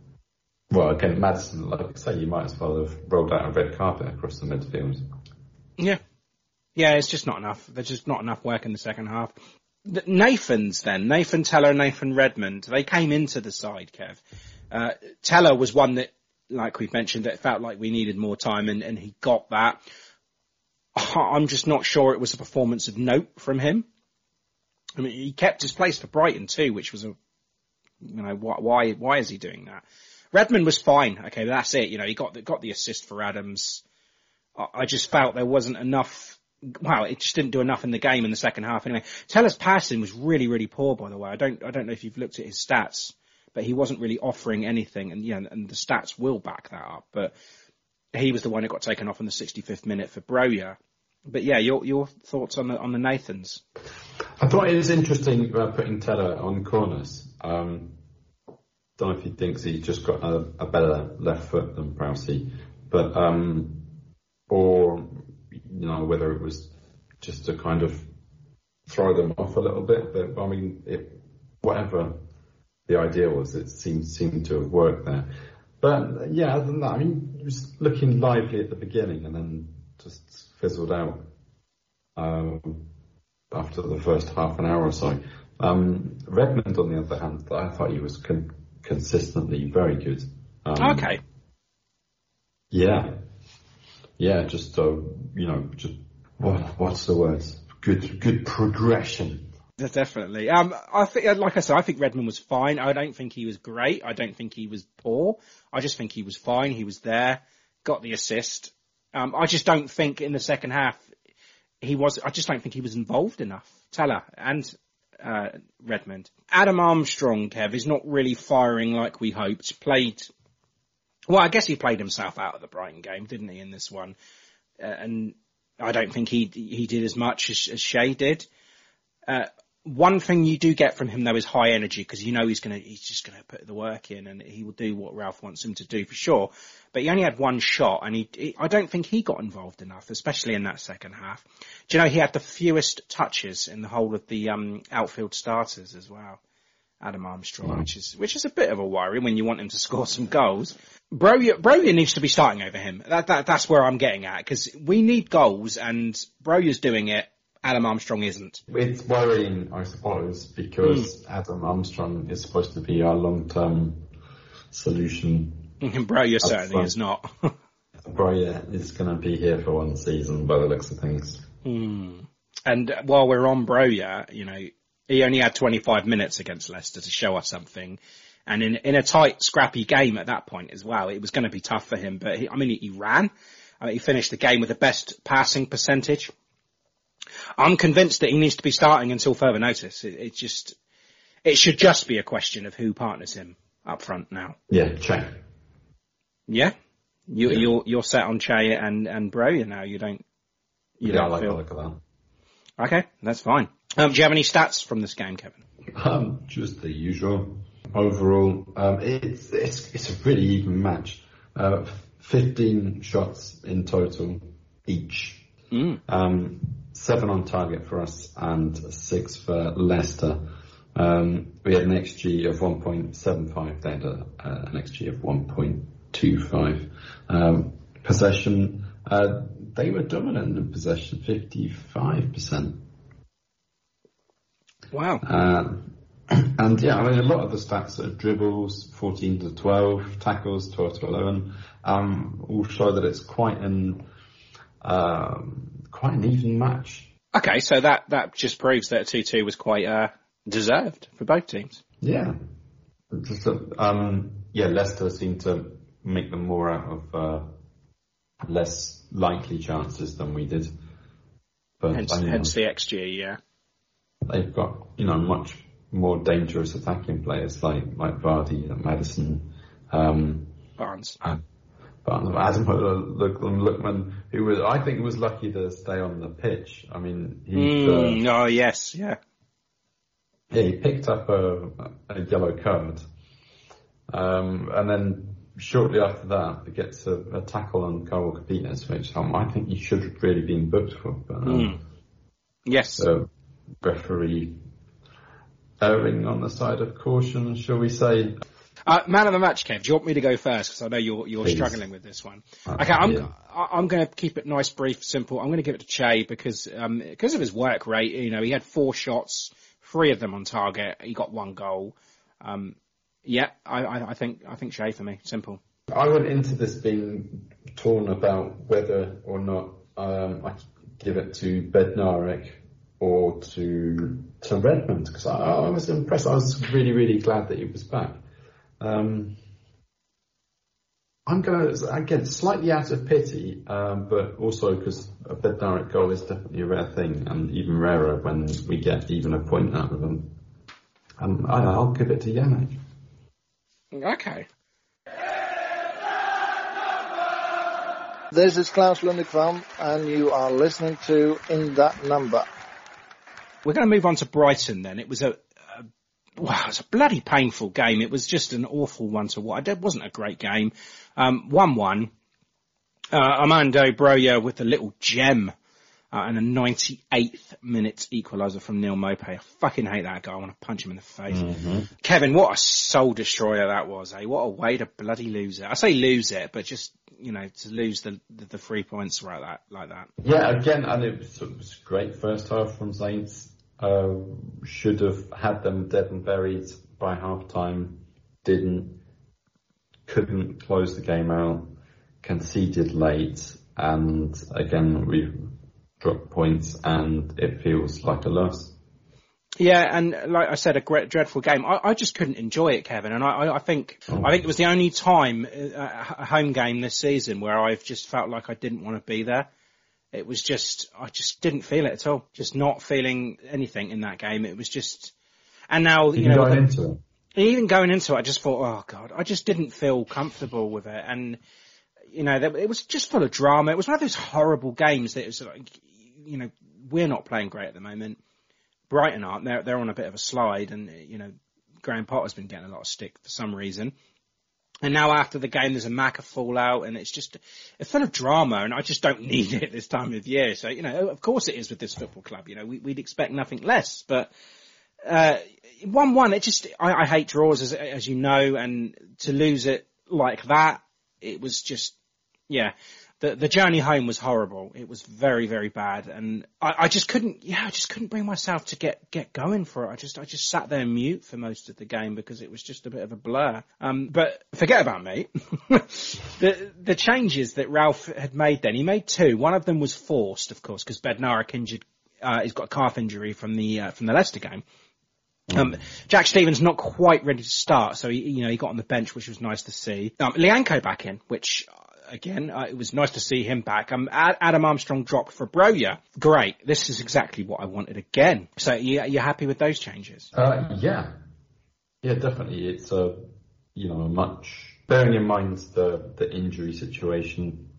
well, again, Maddison, like I say, you might as well have rolled out a red carpet across the midfield. Yeah, yeah, it's just not enough. There's just not enough work in the second half. Nathan's then, Nathan Tella, Nathan Redmond, they came into the side, Kev. Uh, Tella was one that like we've mentioned, that felt like we needed more time and, and he got that. I'm just not sure it was a performance of note from him. I mean, he kept his place for Brighton too, which was a, you know, why, why is he doing that? Redmond was fine. Okay, that's it. You know, he got the, got the assist for Adams. I just felt there wasn't enough. Well, it just didn't do enough in the game in the second half. Anyway, Tella's passing was really, really poor, by the way. I don't, I don't know if you've looked at his stats but he wasn't really offering anything. And, know, and the stats will back that up. But he was the one that got taken off in the 65th minute for Broja. But yeah, your your thoughts on the on the Nathans? I thought it was interesting about putting Tella on corners. Um, don't know if he thinks he just got a, a better left foot than Prowsey, but um, or you know whether it was just to kind of throw them off a little bit. But I mean, it, whatever the idea was. It seemed seemed to have worked there. But yeah, other than that, I mean, it was looking lively at the beginning and then just fizzled out um, after the first half an hour or so. Um, Redmond, on the other hand, I thought he was con- consistently very good. Um, okay. Yeah. Yeah, just uh, you know, just what, what's the word? Good, good progression Definitely. Um, I think, uh, like I said, I think Redmond was fine. I don't think he was great. I don't think he was poor. I just think he was fine. He was there, got the assist. Um, I just don't think in the second half he was. I just don't think he was involved enough. Tella and uh, Redmond. Adam Armstrong, Kev, is not really firing like we hoped. Played. Well, I guess he played himself out of the Brighton game, didn't he? In this one, uh, and I don't think he he did as much as, as Che did. Uh, one thing you do get from him though is high energy because you know he's gonna he's just gonna put the work in and he will do what Ralph wants him to do for sure. But he only had one shot and he, he I don't think he got involved enough, especially in that second half. Do you know he had the fewest touches in the whole of the um, outfield starters as well. Adam Armstrong, which is which is a bit of a worry when you want him to score some goals. Broja, Broja needs to be starting over him. That, that that's where I'm getting at because we need goals and Broja's doing it Adam Armstrong isn't. It's worrying, I suppose, because mm. Adam Armstrong is supposed to be our long-term solution. Broja certainly front. is not. Broja is going to be here for one season by the looks of things. Mm. And while we're on Broja, you know, he only had 25 minutes against Leicester to show us something. And in, in a tight, scrappy game at that point as well, it was going to be tough for him. But he, I mean, he, he ran. I mean, he finished the game with the best passing percentage I'm convinced that he needs to be starting until further notice. It, it just, it should just be a question of who partners him up front now. Yeah, Che. Yeah? You, yeah. You're, you're set on Che and, and Broja now. You don't, you yeah, don't I like feel... look at that. Okay, that's fine. Um, do you have any stats from this game, Kevin? Um, just the usual. Overall, um, it's, it's, it's a really even match. Uh, 15 shots in total each. Mm. Um, seven on target for us and six for Leicester. Um, we had an XG of 1.75. They had a, uh, an XG of 1.25. Um, possession, uh, they were dominant in possession, 55%. Wow. Uh, and yeah, I mean, a lot of the stats are dribbles, 14 to 12, tackles, 12 to 11, um, all show that it's quite an, um, quite an even match. Okay, so that, that just proves that 2-2 was quite, uh, deserved for both teams. Yeah. Just, um, yeah, Leicester seemed to make them more out of, uh, less likely chances than we did. But hence, hence the XG, yeah. They've got, you know, much more dangerous attacking players like like Vardy and Maddison. Um, Barnes. Barnes, Adam Lookman, who was I think was lucky to stay on the pitch. I mean, he mm, uh, oh yes, yeah, yeah, he picked up a, a yellow card, um, and then shortly after that, he gets a, a tackle on Carl Capitas, which um, I think he should have really been booked for. But, um, mm. Yes. So referee erring on the side of caution, shall we say? Uh, man of the match, Kev. Do you want me to go first? Because I know you're you're Please. struggling with this one. Uh, Okay, I'm yeah. I'm going to keep it nice, brief, simple. I'm going to give it to Che because um because of his work rate. You know, he had four shots, three of them on target. He got one goal. Um, yeah, I, I, I think I think Che for me. Simple. I went into this being torn about whether or not um, I give it to Bednarek or to to Redmond because I, I was impressed. I was really really glad that he was back. Um, I'm going to again slightly out of pity, um, but also because a direct goal is definitely a rare thing, and even rarer when we get even a point out of them. Um, I, I'll give it to Yannick. Okay. This is Klaus Lundekvam, and you are listening to In That Number. We're going to move on to Brighton then. It was a, a wow, it was a bloody painful game. It was just an awful one to watch. It wasn't a great game. Um, one one. Uh, Armando Broja with a little gem. Uh, and a 98th minute equaliser from Neal Maupay. I fucking hate that guy. I want to punch him in the face. Mm-hmm. Kevin, what a soul destroyer that was, eh? What a way to bloody lose it. I say lose it, but just, you know, to lose the, the, the three points right that, like that. Yeah, again, and it was, it was great first half from Saints. Uh, should have had them dead and buried by half time. Didn't. Couldn't close the game out. Conceded late. And again, we've dropped points and it feels like a loss. Yeah, and like I said, a great, dreadful game. I, I just couldn't enjoy it, Kevin. And I, I, I think Oh. I think it was the only time uh, a home game this season where I've just felt like I didn't want to be there. It was just I just didn't feel it at all. Just not feeling anything in that game. It was just, and now you know going into it. even going into it, I just thought, oh god, I just didn't feel comfortable with it, and you know, it was just full of drama. It was one of those horrible games that it was like, you know, we're not playing great at the moment. Brighton aren't. They're they're on a bit of a slide, and you know, Graham Potter's been getting a lot of stick for some reason. And now after the game, there's a Macca fallout, and it's just it's full of drama, and I just don't need it this time of year. So you know, of course it is with this football club. You know, we, we'd expect nothing less, but uh, one one, it just I, I hate draws as as you know, and to lose it like that, it was just yeah. The the journey home was horrible. It was very very bad, and I, I just couldn't yeah I just couldn't bring myself to get get going for it. I just I just sat there mute for most of the game because it was just a bit of a blur. Um, but forget about me. the the changes that Ralph had made then he made two. One of them was forced, of course, because Bednarek injured. Uh, he's got a calf injury from the uh, from the Leicester game. Um, Jack Stephens not quite ready to start, so he, you know, he got on the bench, which was nice to see. Um, Lyanco back in, which again, uh, it was nice to see him back. Um, Adam Armstrong dropped for Broja. Great. This is exactly what I wanted again. So you, you're happy with those changes? Uh, yeah, yeah, definitely. It's a you know a much bearing in mind the the injury situation.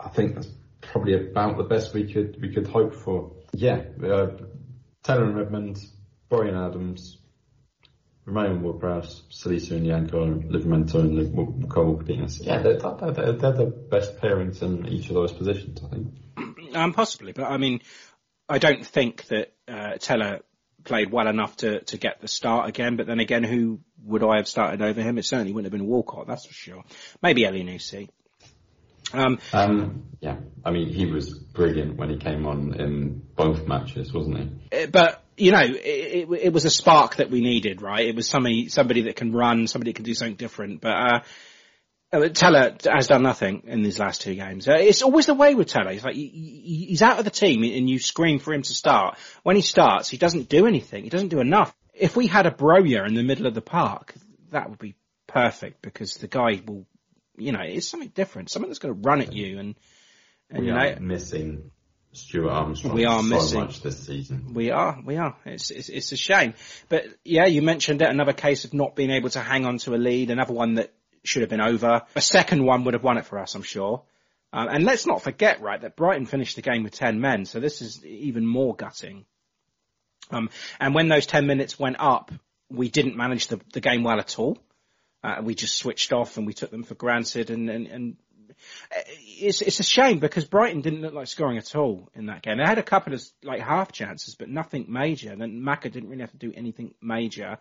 I think that's probably about the best we could we could hope for. Yeah, uh, Tella and Redmond, Brian Adams, Romeu and Ward-Prowse, Salisu and Lyanco, Livramento and Cole Capinas. Yeah, they're, they're, they're the best pairings in each of those positions. I think. Um, possibly, but I mean, I don't think that uh, Tella played well enough to, to get the start again. But then again, who would I have started over him? It certainly wouldn't have been Walcott, that's for sure. Maybe Elyounoussi. Um, Um, yeah, I mean he was brilliant when he came on in both matches, wasn't he? Uh, but you know, it, it, it was a spark that we needed, right? It was somebody somebody that can run, somebody that can do something different. But uh, uh, Tella has done nothing in these last two games. Uh, it's always the way with Tella. He's like he, he- he's out of the team, and you scream for him to start. When he starts, he doesn't do anything. He doesn't do enough. If we had a Broja in the middle of the park, that would be perfect because the guy will, you know, it's something different. Someone that's going to run at you and and we you know, missing Stuart Armstrong We are so missing- much this season. We are, we are. It's, it's it's a shame, but yeah, you mentioned it. Another case of not being able to hang on to a lead. Another one that should have been over. A second one would have won it for us, I'm sure. Um, and let's not forget, right, that Brighton finished the game with ten men, so this is even more gutting. Um, and when those ten minutes went up, we didn't manage the, the game well at all. Uh, we just switched off and we took them for granted and, and, and it's it's a shame because Brighton didn't look like scoring at all in that game. They had a couple of like half chances, but nothing major. And then Macca didn't really have to do anything major.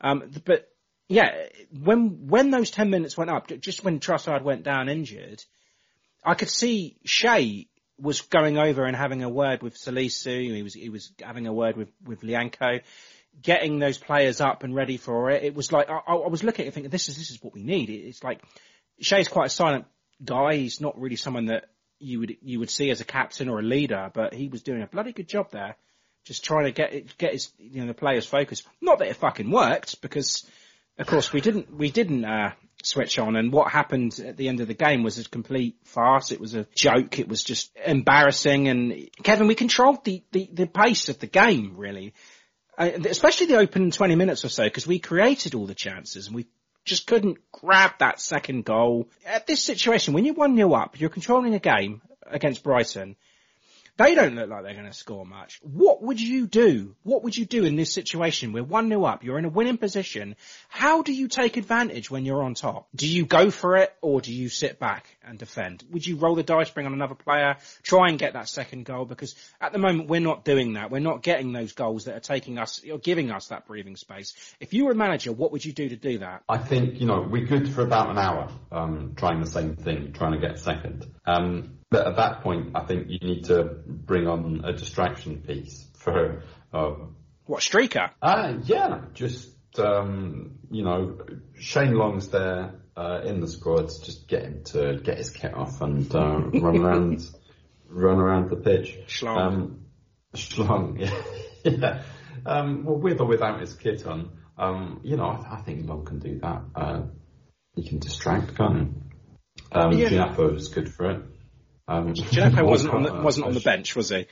Um, but yeah, when when those ten minutes went up, just when Trossard went down injured, I could see Che was going over and having a word with Salisu. He was he was having a word with with Lyanco, getting those players up and ready for it. It was like I, I was looking at thinking this is this is what we need. It's like Che's quite a silent guy. He's not really someone that you would you would see as a captain or a leader, but he was doing a bloody good job there, just trying to get get his you know the players focused. Not that it fucking worked because of course we didn't we didn't uh, switch on, and what happened at the end of the game was a complete farce. It was a joke. It was just embarrassing. And Kevin, we controlled the the, the pace of the game really. Uh, especially the opening 20 minutes or so, because we created all the chances and we just couldn't grab that second goal. At this situation, when you're 1-0 up, you're controlling a game against Brighton, they don't look like they're going to score much. What would you do? What would you do in this situation? We're 1-0 up, you're in a winning position. How do you take advantage when you're on top? Do you go for it or do you sit back and defend? Would you roll the dice, bring on another player, try and get that second goal? Because at the moment we're not doing that. We're not getting those goals that are taking us, or giving us that breathing space. If you were a manager, what would you do to do that? I think, you know, we're good for about an hour, um, trying the same thing, trying to get second. Um, but at that point, I think you need to bring on a distraction piece for, uh, What, Streaker? uh, yeah, just, um, you know, Shane Long's there, uh, in the squad, to just get him to get his kit off and, uh, run around, run around the pitch. Schlong. Um, Schlong, yeah. yeah. Um, well, with or without his kit on, um, you know, I, I think Long can do that. Uh, he can distract, can't he? Um, Yeah. Djenepo's good for it. Um, Djenepo wasn't on the, uh, wasn't on the bench, was he?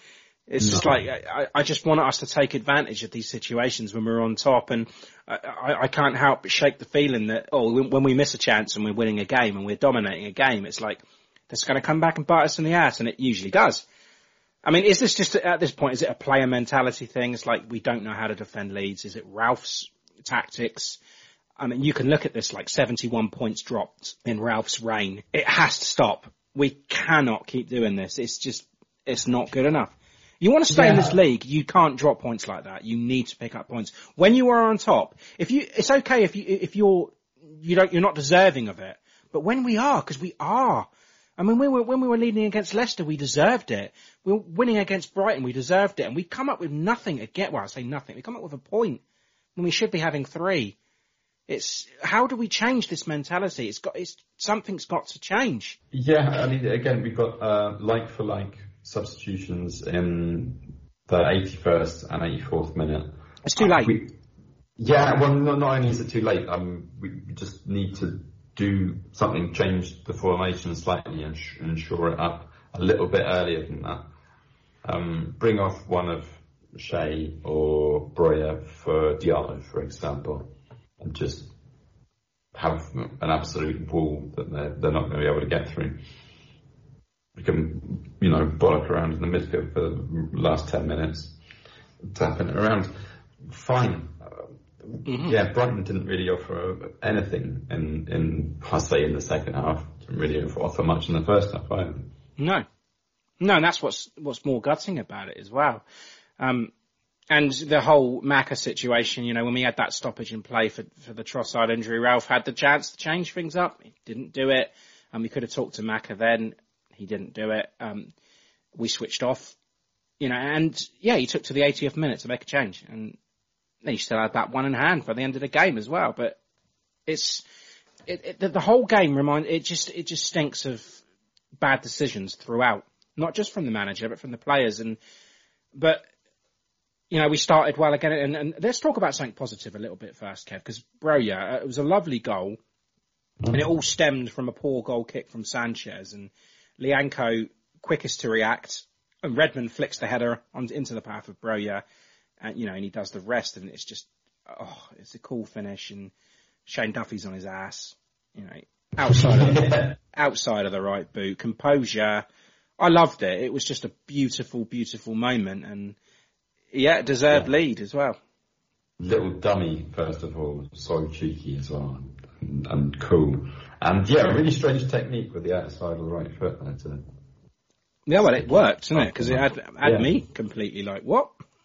It's just like I, I just want us to take advantage of these situations when we're on top, and I, I, can't help but shake the feeling that oh, when, when we miss a chance and we're winning a game and we're dominating a game, it's like that's going to come back and bite us in the ass, and it usually does. I mean, is this just at this point? Is it a player mentality thing? It's like we don't know how to defend leads. Is it Ralph's tactics? I mean, you can look at this like 71 points dropped in Ralph's reign. It has to stop. We cannot keep doing this. It's just, it's not good enough. You want to stay in this league, you can't drop points like that. You need to pick up points. When you are on top, if you, it's okay if you, if you're, you don't, you're not deserving of it. But when we are, because we are. I mean, we were, when we were leading against Leicester, we deserved it. We were winning against Brighton, we deserved it. And we come up with nothing again. Well, I say nothing. We come up with a point when we should be having three. It's, how do we change this mentality? It's got, it's, something's got to change. Yeah, I mean, again, we've got uh, like for like substitutions in the 81st and 84th minute. It's too late. We, yeah, well, not, not only is it too late, um, we we just need to do something, change the formation slightly and, sh- and shore it up a little bit earlier than that. Um, bring off one of Che or Broja for Diallo, for example, and just have an absolute wall that they're, they're not going to be able to get through. We can, you know, bollock around in the midfield for the last 10 minutes, tapping it around. Fine. Uh, Yeah, Brighton didn't really offer anything in, in, I say in the second half. Didn't really offer much in the first half either. No. No, and that's what's, what's more gutting about it as well. Um, and the whole Macca situation, you know, when we had that stoppage in play for, for the Trossard injury, Ralph had the chance to change things up. He didn't do it. And we could have talked to Macca then. He didn't do it. Um, we switched off, you know, and yeah, he took to the 80th minute to make a change. And he still had that one in hand for the end of the game as well. But it's, it, it, the, the whole game remind, it just, it just stinks of bad decisions throughout. Not just from the manager, but from the players. And, but, you know, we started well again. And, and let's talk about something positive a little bit first, Kev, because Broja, it was a lovely goal. And it all stemmed from a poor goal kick from Sanchez and Lyanco quickest to react. And Redmond flicks the header on, into the path of Broja, and you know, and he does the rest, and it's just, oh, it's a cool finish, and Shane Duffy's on his ass, you know, outside of the, outside of the right boot, composure. I loved it. It was just a beautiful, beautiful moment, and yeah, deserved yeah. lead as well. Little dummy, first of all, so cheeky as well, and, and cool, and yeah, really strange technique with the outside of the right foot there too. Yeah, well, it worked, didn't it? Because it had, had yeah. me completely like, what?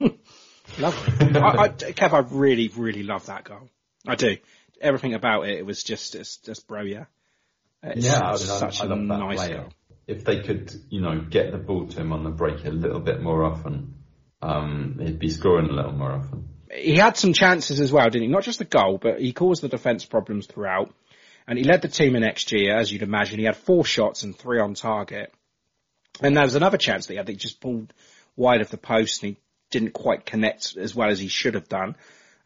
love. I, I, Kev, I really, really love that goal. I do. Everything about it, it was just, it's just bro, yeah. It's yeah, I such I a nice player. goal. If they could, you know, get the ball to him on the break a little bit more often, um, he'd be scoring a little more often. He had some chances as well, didn't he? Not just the goal, but he caused the defence problems throughout. And he led the team in XG, as you'd imagine. He had four shots and three on target. And there was another chance that he had that he just pulled wide of the post and he didn't quite connect as well as he should have done.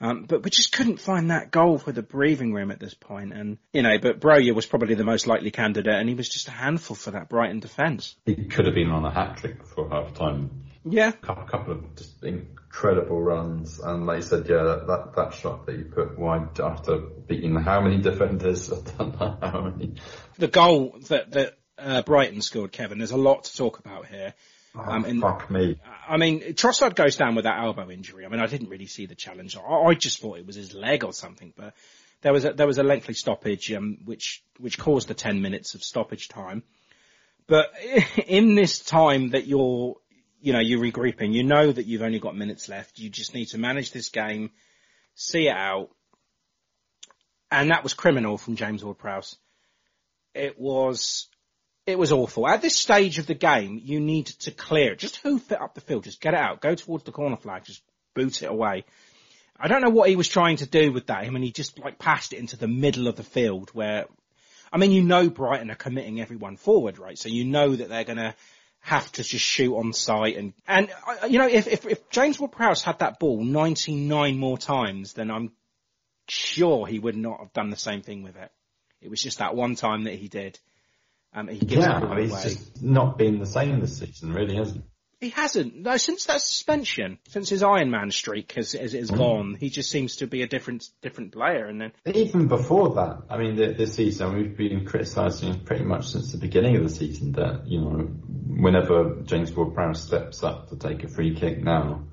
Um, but we just couldn't find that goal for the breathing room at this point. And, you know, but Broja was probably the most likely candidate and he was just a handful for that Brighton defence. He could have been on a hat trick before half time. Yeah. A couple of just incredible runs. And like you said, yeah, that, that, that shot that you put wide after beating how many defenders? I don't know how many. The goal that, that uh, Brighton scored, Kevin. There's a lot to talk about here. Oh, um, and, fuck me. I mean, Trossard goes down with that elbow injury. I mean, I didn't really see the challenge. I, I just thought it was his leg or something, but there was a, there was a lengthy stoppage, um, which, which caused the 10 minutes of stoppage time. But in this time that you're, you know, you're regrouping, you know that you've only got minutes left. You just need to manage this game, see it out. And that was criminal from James Ward-Prowse. It was it was awful. At this stage of the game, you need to clear. Just hoof it up the field. Just get it out. Go towards the corner flag. Just boot it away. I don't know what he was trying to do with that. I mean, he just like passed it into the middle of the field where, I mean, you know Brighton are committing everyone forward, right? So you know that they're going to have to just shoot on sight and, and, uh, you know, if, if, if James Ward-Prowse had that ball 99 more times, then I'm sure he would not have done the same thing with it. It was just that one time that he did. Um, he gives yeah, he's just not been the same this season, really, hasn't he? He hasn't. No, since that suspension, since his Iron Man streak has, has, has mm. gone, he just seems to be a different different player. And then even before that, I mean, this season we've been criticising pretty much since the beginning of the season that you know whenever James Ward-Prowse steps up to take a free kick now,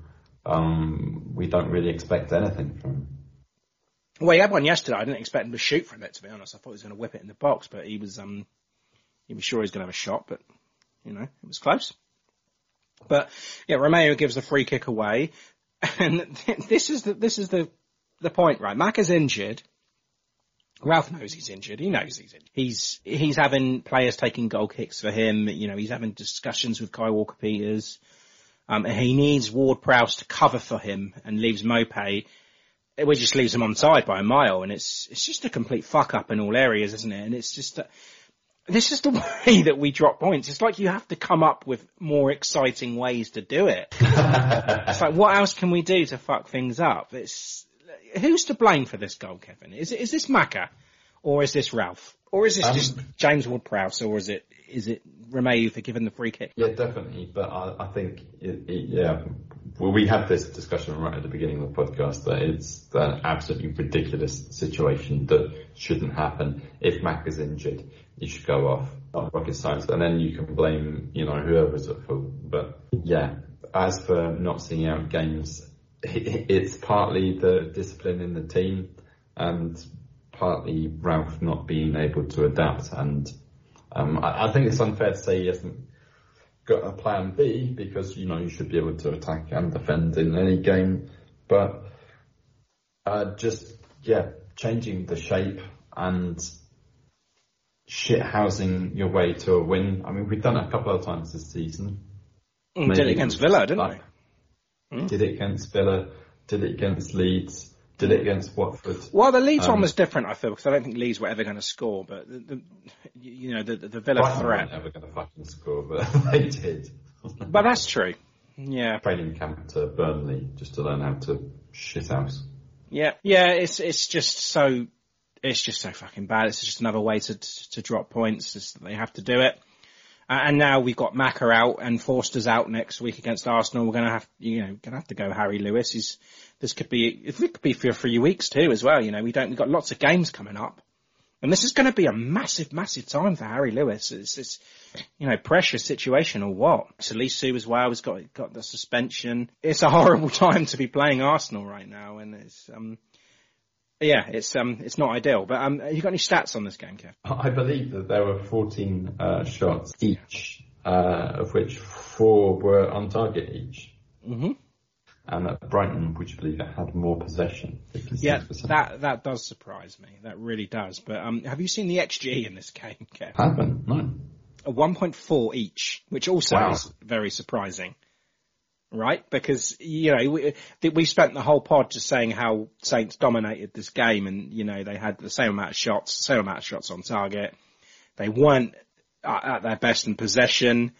um, we don't really expect anything from him. Well, he had one yesterday. I didn't expect him to shoot from it, to be honest. I thought he was going to whip it in the box, but he was um, he was sure he was going to have a shot, but you know, it was close. But yeah, Romeu gives the free kick away, and this is the this is the the point, right? Mac is injured. Ralph knows he's injured. He knows he's injured. He's he's having players taking goal kicks for him. You know, he's having discussions with Kai Walker Peters. Um, he needs Ward Prowse to cover for him and leaves Maupay. It just leaves him on side by a mile, and it's it's just a complete fuck up in all areas, isn't it? And it's just this is the way that we drop points. It's like you have to come up with more exciting ways to do it. it's like, what else can we do to fuck things up? It's, who's to blame for this goal, Kevin? Is it, is this Macca? Or is this Ralph? Or is this um, just James Ward-Prowse? Or is it, is it Romeu for giving the free kick? Yeah, definitely. But I, I think, it, it, yeah, well, we had this discussion right at the beginning of the podcast that it's an absolutely ridiculous situation that shouldn't happen if Mac is injured you should go off. Not rocket science, and then you can blame you know whoever's at fault. But yeah, as for not seeing out games, it's partly the discipline in the team and partly Ralph not being able to adapt. And um, I, I, think it's unfair to say he hasn't got a plan B because you know you should be able to attack and defend in any game. But uh, just yeah, changing the shape and shit housing your way to a win. I mean, we've done it a couple of times this season. Did it against Villa, didn't like, we? Mm. Did it against Villa? Did it against Leeds? Did it against Watford? Well, the Leeds um, one was different, I feel, because I don't think Leeds were ever going to score. But the, the, you know, the, the Villa Brighton threat. Weren't ever going to fucking score, but they did. but that's true. Yeah. Training camp to Burnley just to learn how to shit house. Yeah, yeah. It's it's just so it's just so fucking bad. It's just another way to to drop points. Just they have to do it. And now we've got Macca out and Forster's out next week against Arsenal. We're going to have, you know, going to have to go Harry Lewis. He's, this could be, it could be for three weeks too as well. You know, we don't, we've got lots of games coming up. And this is going to be a massive, massive time for Harry Lewis. It's this, you know, pressure situation or what? Salisu as well has got, got the suspension. It's a horrible time to be playing Arsenal right now. And it's, um, yeah, it's, um, it's not ideal. But, um, have you got any stats on this game, Kev? I believe that there were 14 uh, shots each, uh, of which four were on target each. Mm-hmm. And at Brighton, would you believe it had more possession? 56%. Yeah, that that does surprise me. That really does. But um, have you seen the XG in this game, Kev? Haven't, no. A 1.4 each, which also Wow. is very surprising. Right? Because, you know, we, we spent the whole pod just saying how Saints dominated this game and, you know, they had the same amount of shots, same amount of shots on target. They weren't at their best in possession.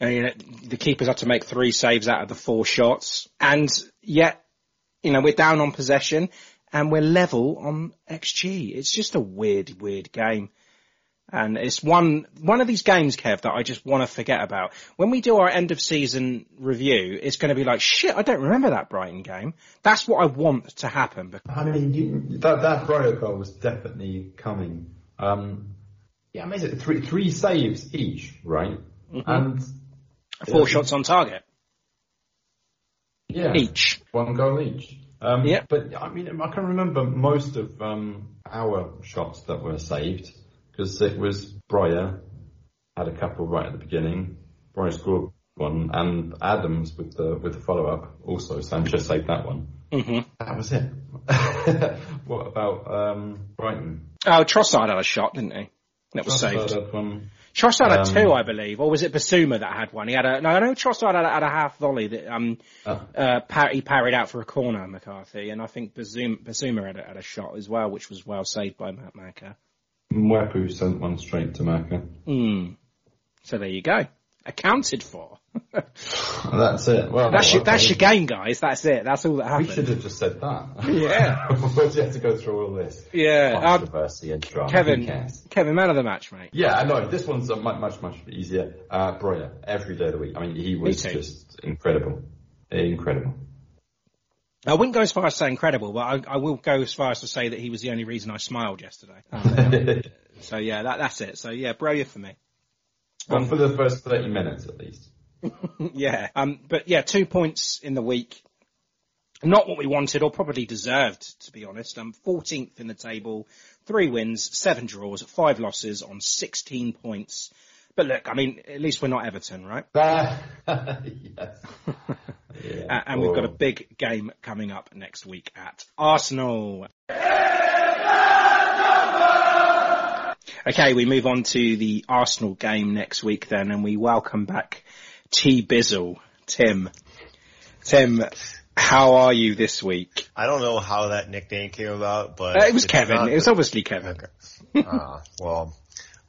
And, you know, the keepers had to make three saves out of the four shots. And yet, you know, we're down on possession and we're level on XG. It's just a weird, weird game. And it's one, one of these games, Kev, that I just want to forget about. When we do our end of season review, it's going to be like, shit, I don't remember that Brighton game. That's what I want to happen. I mean, you, that that Brighton goal was definitely coming. Um, yeah, amazing. Three three saves each, right? And four shots on target. yeah, Each. one goal each. Um, Yeah. but I mean, I can remember most of um, our shots that were saved because it was Broja had a couple right at the beginning. Broja scored one, and Adams with the with the follow up also. Sanchez saved that one. Mm-hmm. That was it. what about um, Brighton? Oh, Trossard had a shot, didn't he? That was Trossard saved. had one. Trossard had Um, two, I believe, or was it Bissouma that had one? He had a no, I know Trossard had a, had a half volley that um Oh. uh par- he parried out for a corner, McCarthy, and I think Bissouma, Bissouma had a, had a shot as well, which was well saved by Matt Macca. Mwepu sent one straight to Macca. Hmm. So there you go, accounted for. That's it. Well, that's your that's your game, guys. That's it. That's all that happened. We should have just said that. Yeah. Why'd you have to go through all this? Yeah, um, and drama. Kevin. Kevin, man of the match, mate. Yeah, I know. This one's much, much, much easier. Uh, Broja, every day of the week. I mean, he was just incredible. Incredible. I wouldn't go as far as to say incredible, but I, I will go as far as to say that he was the only reason I smiled yesterday. Um, so yeah, that, that's it. So yeah, brilliant for me. well, for the first 30 minutes at least. yeah. Um, but yeah, two points in the week. Not what we wanted or probably deserved, to be honest. Um, 14th in the table, three wins, seven draws, five losses on 16 points. But look, I mean, at least we're not Everton, right? yes. Yeah, and we've got a big game coming up next week at Arsenal. Okay, we move on to the Arsenal game next week then, and we welcome back T Bizzle, Tim. Tim, how are you this week? I don't know how that nickname came about, but Uh, it was Kevin. not- It was obviously Kevin. uh, well,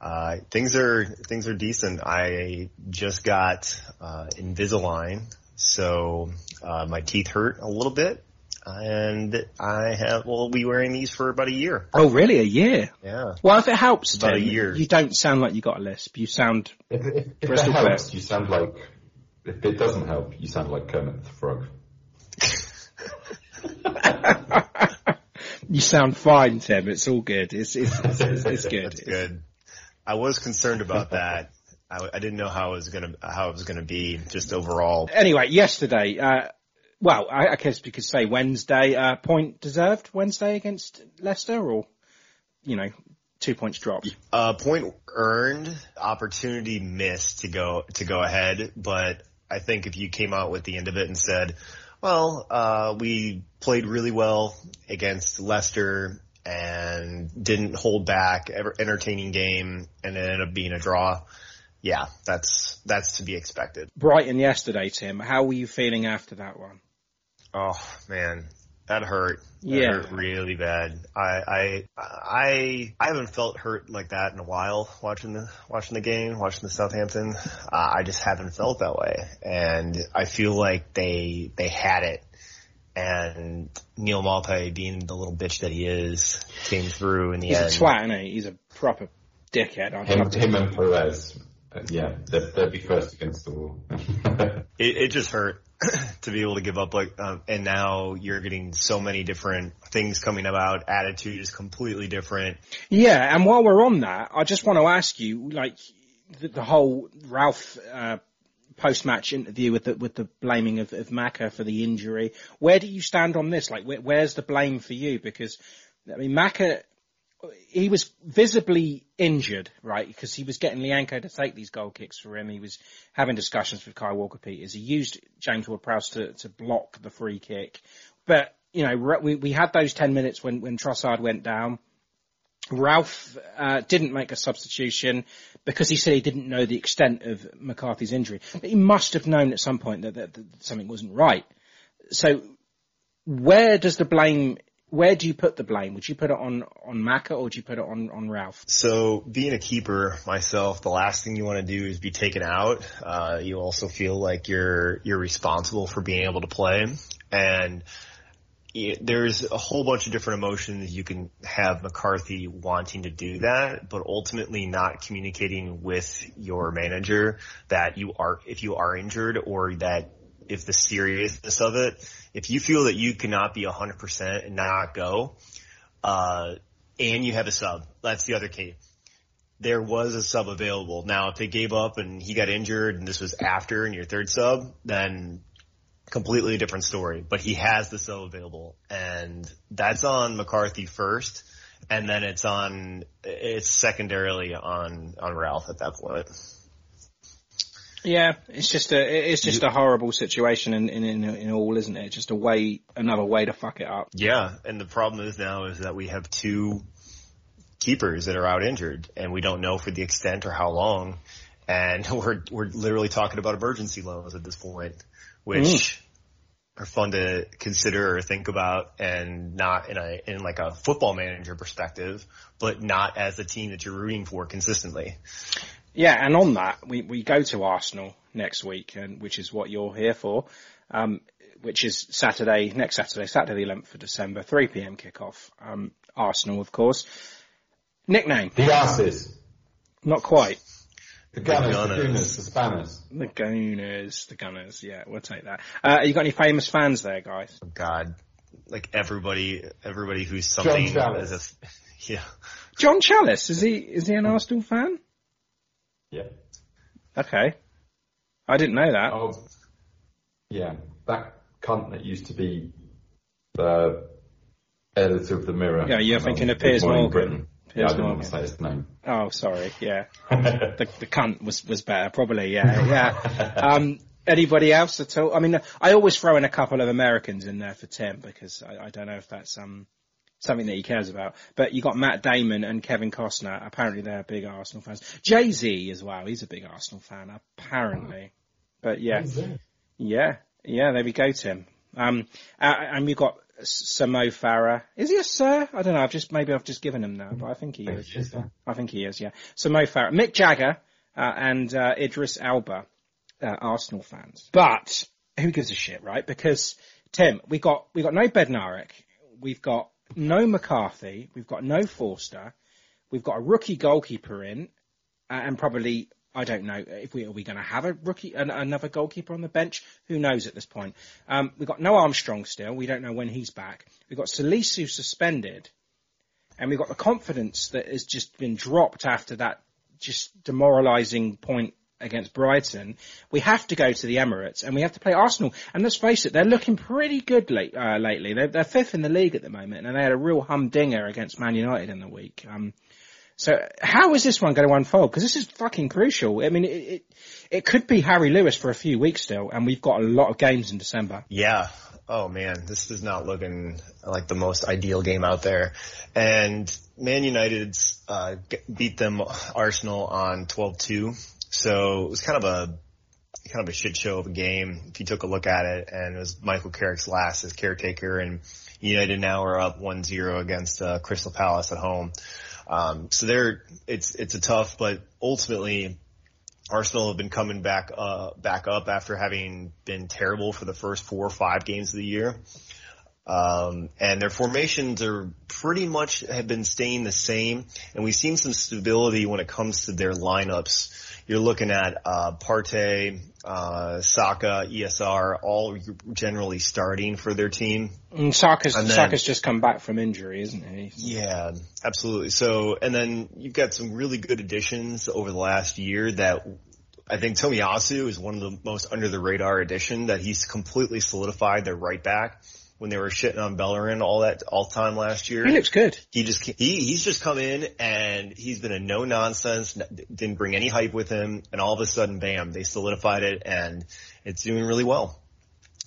uh, things are things are decent. I just got uh, Invisalign, so uh, my teeth hurt a little bit, and I have will be wearing these for about a year. Oh, really? A year? Yeah. Well, if it helps, About a Tim, year. you don't sound like you got a lisp. You sound If, if, if crystal that clear. helps, you sound like, if it doesn't help, you sound like Kermit the Frog. You sound fine, Tim. It's all good. It's it's it's, it's, it's good. That's good. I was concerned about that. I, I didn't know how it was gonna how it was gonna be just overall. Anyway, yesterday, uh, well, I, I guess we could say Wednesday, uh, point deserved Wednesday against Leicester, or you know, two points dropped. Uh, point earned, opportunity missed to go to go ahead, but I think if you came out with the end of it and said, "Well, uh, we played really well against Leicester and didn't hold back, entertaining game, and it ended up being a draw," yeah, that's that's to be expected. Brighton yesterday, Tim. How were you feeling after that one? Oh man, that hurt. That Yeah. hurt really bad. I I I I haven't felt hurt like that in a while. Watching the watching the game, watching the Southampton, uh, I just haven't felt that way, and I feel like they they had it. And Neal Maupay, being the little bitch that he is, came through in the He's end. a twat, isn't he? He's a proper dickhead. Him, him and Perez. Yeah, they'd, they'd be first against the wall. it, it just hurt to be able to give up like, um, and now you're getting so many different things coming about. Attitude is completely different. Yeah, and while we're on that, I just want to ask you, like, the, the whole Ralph uh, post-match interview with the with the blaming of, of Macca for the injury. Where do you stand on this? Like, where, where's the blame for you? Because I mean, Macca, he was visibly injured, right? Because he was getting Lyanco to take these goal kicks for him. He was having discussions with Kyle Walker Peters. He used James Ward-Prowse to to block the free kick, but you know, we we had those ten minutes when when Trossard went down. Ralph uh, didn't make a substitution because he said he didn't know the extent of McCarthy's injury. But he must have known at some point that, that, that something wasn't right. So where does the blame where do you put the blame? Would you put it on on Macca or do you put it on on Ralph? So being a keeper myself, the last thing you want to do is be taken out. Uh, you also feel like you're you're responsible for being able to play, and there's a whole bunch of different emotions you can have McCarthy wanting to do that, but ultimately not communicating with your manager that you are, if you are injured or that if the seriousness of it, if you feel that you cannot be 100% and not go, uh, and you have a sub, that's the other key. There was a sub available. Now, if they gave up and he got injured and this was after and your third sub, then completely different story, but he has the sub available and that's on McCarthy first. And then it's on, it's secondarily on, on Ralph at that point. Yeah, it's just a, it's just a horrible situation in, in, in, in all, isn't it? Just a way, another way to fuck it up. Yeah. And the problem is now is that we have two keepers that are out injured and we don't know for the extent or how long. And we're, we're literally talking about emergency loans at this point, which mm are fun to consider or think about and not in a, in like a football manager perspective, but not as a team that you're rooting for consistently. Yeah. And on that, we, we go to Arsenal next week and which is what you're here for. Um, which is Saturday, next Saturday, Saturday the 11th of December, 3 p.m. kickoff. Um, Arsenal, of course. Nickname? The Asses. Not quite. The Gunners, the, Gunners, the Spanners. The Gooners, the Gunners, yeah, we'll take that. Uh, you got any famous fans there, guys? Oh, God, like everybody, everybody who's something John Chalice. as a, yeah. John Chalice, is he, is he an Arsenal fan? Yeah. Okay. I didn't know that. Oh, yeah. That cunt that used to be the editor of the Mirror. Yeah, you're thinking of Piers Morgan. Britain. Yeah, I didn't Morgan. want to say his name. Oh, sorry. Yeah, the the cunt was was better, probably. Yeah, yeah. Um, anybody else at all? I mean, I always throw in a couple of Americans in there for Tim because I, I don't know if that's um something that he cares about. But you got Matt Damon and Kevin Costner. Apparently, they're big Arsenal fans. Jay Z as well. He's a big Arsenal fan, apparently. But yeah, yeah, yeah. There we go, Tim. Um, uh, and we've got Sir Mo Farah. Is he a sir? I don't know. I've just maybe I've just given him that, but I think he is. I think he is. Yeah. Sir Mo Farah, Mick Jagger, uh, and uh, Idris Elba, uh, Arsenal fans. But who gives a shit, right? Because Tim, we got we got no Bednarek, we've got no McCarthy, we've got no Forster, we've got a rookie goalkeeper in, and probably I don't know if we are we going to have a rookie, an, another goalkeeper on the bench. Who knows at this point? Um, we've got no Armstrong still. We don't know when he's back. We've got Salisu suspended, and we've got the confidence that has just been dropped after that just demoralising point against Brighton. We have to go to the Emirates and we have to play Arsenal. And let's face it, they're looking pretty good late, uh, lately. They're, they're, fifth in the league at the moment, and they had a real humdinger against Man United in the week. Um, so how is this one going to unfold? Because this is fucking crucial. I mean, it, it, it could be Harry Lewis for a few weeks still, and we've got a lot of games in December. Yeah. Oh man, this is not looking like the most ideal game out there. And Man United's uh, beat them Arsenal on 12-2. So it was kind of a kind of a shit show of a game if you took a look at it. And it was Michael Carrick's last as caretaker, and United now are up 1-0 against uh, Crystal Palace at home. Um, so they're, it's, it's a tough, but ultimately Arsenal have been coming back, uh, back up after having been terrible for the first four or five games of the year. Um, and their formations are pretty much have been staying the same, and we've seen some stability when it comes to their lineups. You're looking at uh, Partey, uh, Saka, ESR, all generally starting for their team. And Saka's, and then, Saka's just come back from injury, isn't he? Yeah, absolutely. So, and then you've got some really good additions over the last year that I think Tomiyasu is one of the most under the radar addition that he's completely solidified their right back when they were shitting on Bellerin all that all time last year. He looks good. He just he he's just come in and he's been a no nonsense, didn't bring any hype with him, and all of a sudden, bam, they solidified it, and it's doing really well.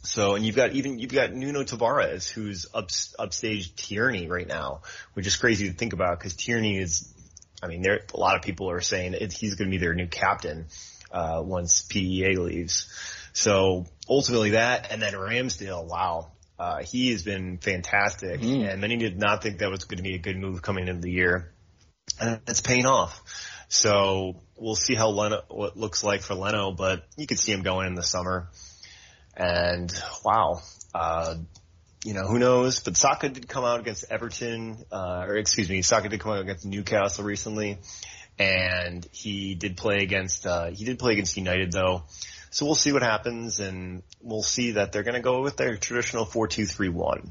So, and you've got even you've got Nuno Tavares, who's up upstage Tierney right now, which is crazy to think about because Tierney is, I mean, there a lot of people are saying it, he's going to be their new captain uh, once PEA leaves. So ultimately that, and then Ramsdale, wow, uh, he has been fantastic, mm. and many did not think that was going to be a good move coming into the year, and it's paying off. So we'll see how Leno, what looks like for Leno, but you could see him going in the summer. And wow, uh, you know, who knows? But Saka did come out against Everton, uh, or excuse me, Saka did come out against Newcastle recently, and he did play against, uh, he did play against United though. So we'll see what happens, and we'll see that they're going to go with their traditional four-two-three-one.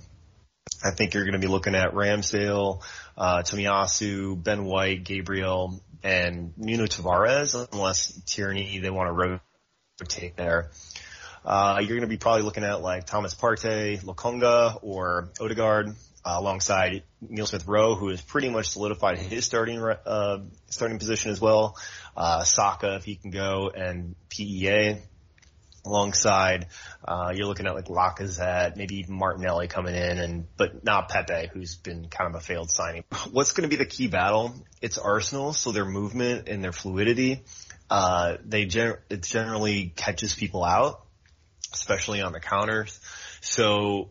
I think you're going to be looking at Ramsdale, uh, Tomiyasu, Ben White, Gabriel, and Nuno Tavares, unless Tierney, they want to rotate there. Uh, you're going to be probably looking at like Thomas Partey, Lokonga, or Odegaard, uh, alongside Emile Smith Rowe, who has pretty much solidified his starting, uh, starting position as well. Uh, Saka, if he can go, and PEA alongside, uh, you're looking at like Lacazette, maybe even Martinelli coming in and, but not Pepe, who's been kind of a failed signing. What's going to be the key battle? It's Arsenal, so their movement and their fluidity, uh, they gen- it generally catches people out, especially on the counters. So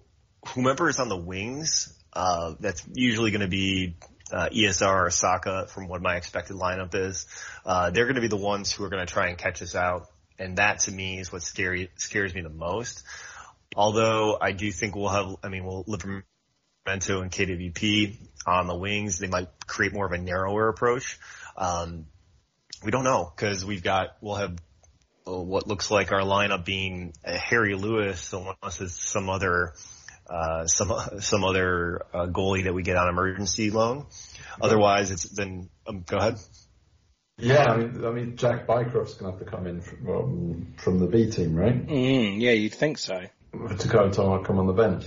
whomever is on the wings, uh, that's usually going to be uh, ESR or Saka from what my expected lineup is. Uh, they're going to be the ones who are going to try and catch us out and that to me is what scary, scares me the most. Although I do think we'll have, I mean, we'll Livramento and KWP on the wings. They might create more of a narrower approach. Um, we don't know because we've got, we'll have uh, what looks like our lineup being Harry Lewis unless it's some other, uh, some, some other uh, goalie that we get on emergency loan. Otherwise it's then, um, go ahead. Yeah, I mean, I mean, Jack Bycroft's going to have to come in from, um, from the B team, right? Mm, yeah, you'd think so. Takao Tomo come on the bench.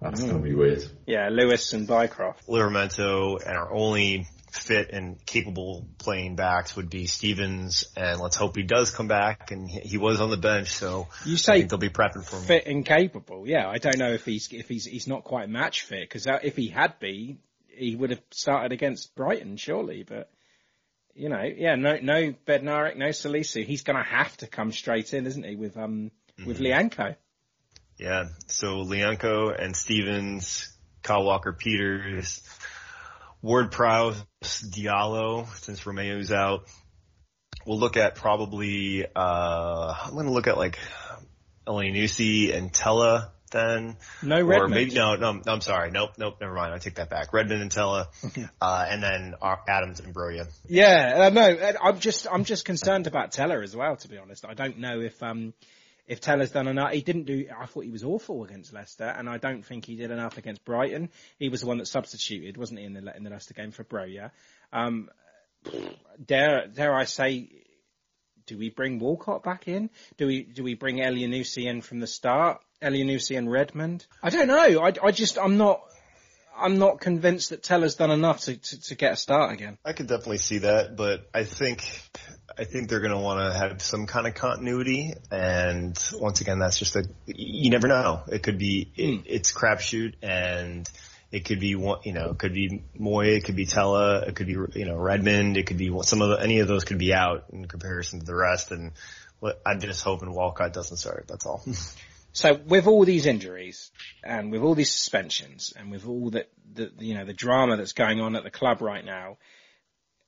That's mm. going to be weird. Yeah, Lewis and Bycroft. Livramento and our only fit and capable playing backs would be Stephens, and let's hope he does come back. And he was on the bench, so you say they'll be prepping for him. Fit and capable, yeah. I don't know if he's if he's he's not quite match fit because if he had been, he would have started against Brighton surely, but you know, yeah, no, no Bednarek, no Salisu. He's going to have to come straight in, isn't he, with um mm-hmm. with Lyanco? Yeah. So Lyanco and Stephens, Kyle Walker Peters, Ward Prowse, Diallo, since Romeu's out. We'll look at probably, uh, I'm going to look at like Elyounoussi and Tella then. No Redmond. Or maybe, no, no, I'm sorry. Nope, nope, never mind. I take that back. Redmond and Tella, uh, and then Adams and Broja. Yeah, uh, no, I'm just, I'm just concerned about Tella as well, to be honest. I don't know if, um, if Tella's done enough. He didn't do, I thought he was awful against Leicester, and I don't think he did enough against Brighton. He was the one that substituted, wasn't he, in the, in the Leicester game for Broja. Um, dare, dare I say, do we bring Walcott back in? Do we do we bring Elyounoussi in from the start? Elyounoussi and Redmond? I don't know. I, I just I'm not I'm not convinced that Tella's done enough to, to, to get a start again. I could definitely see that, but I think I think they're going to want to have some kind of continuity. And once again, that's just a you never know. It could be it, mm. it's crapshoot, and it could be one you know it could be Moy, it could be Tella, it could be you know Redmond, it could be some of the, any of those could be out in comparison to the rest. And I'm just hoping Walcott doesn't start. That's all. So with all these injuries and with all these suspensions and with all the, the, you know, the drama that's going on at the club right now,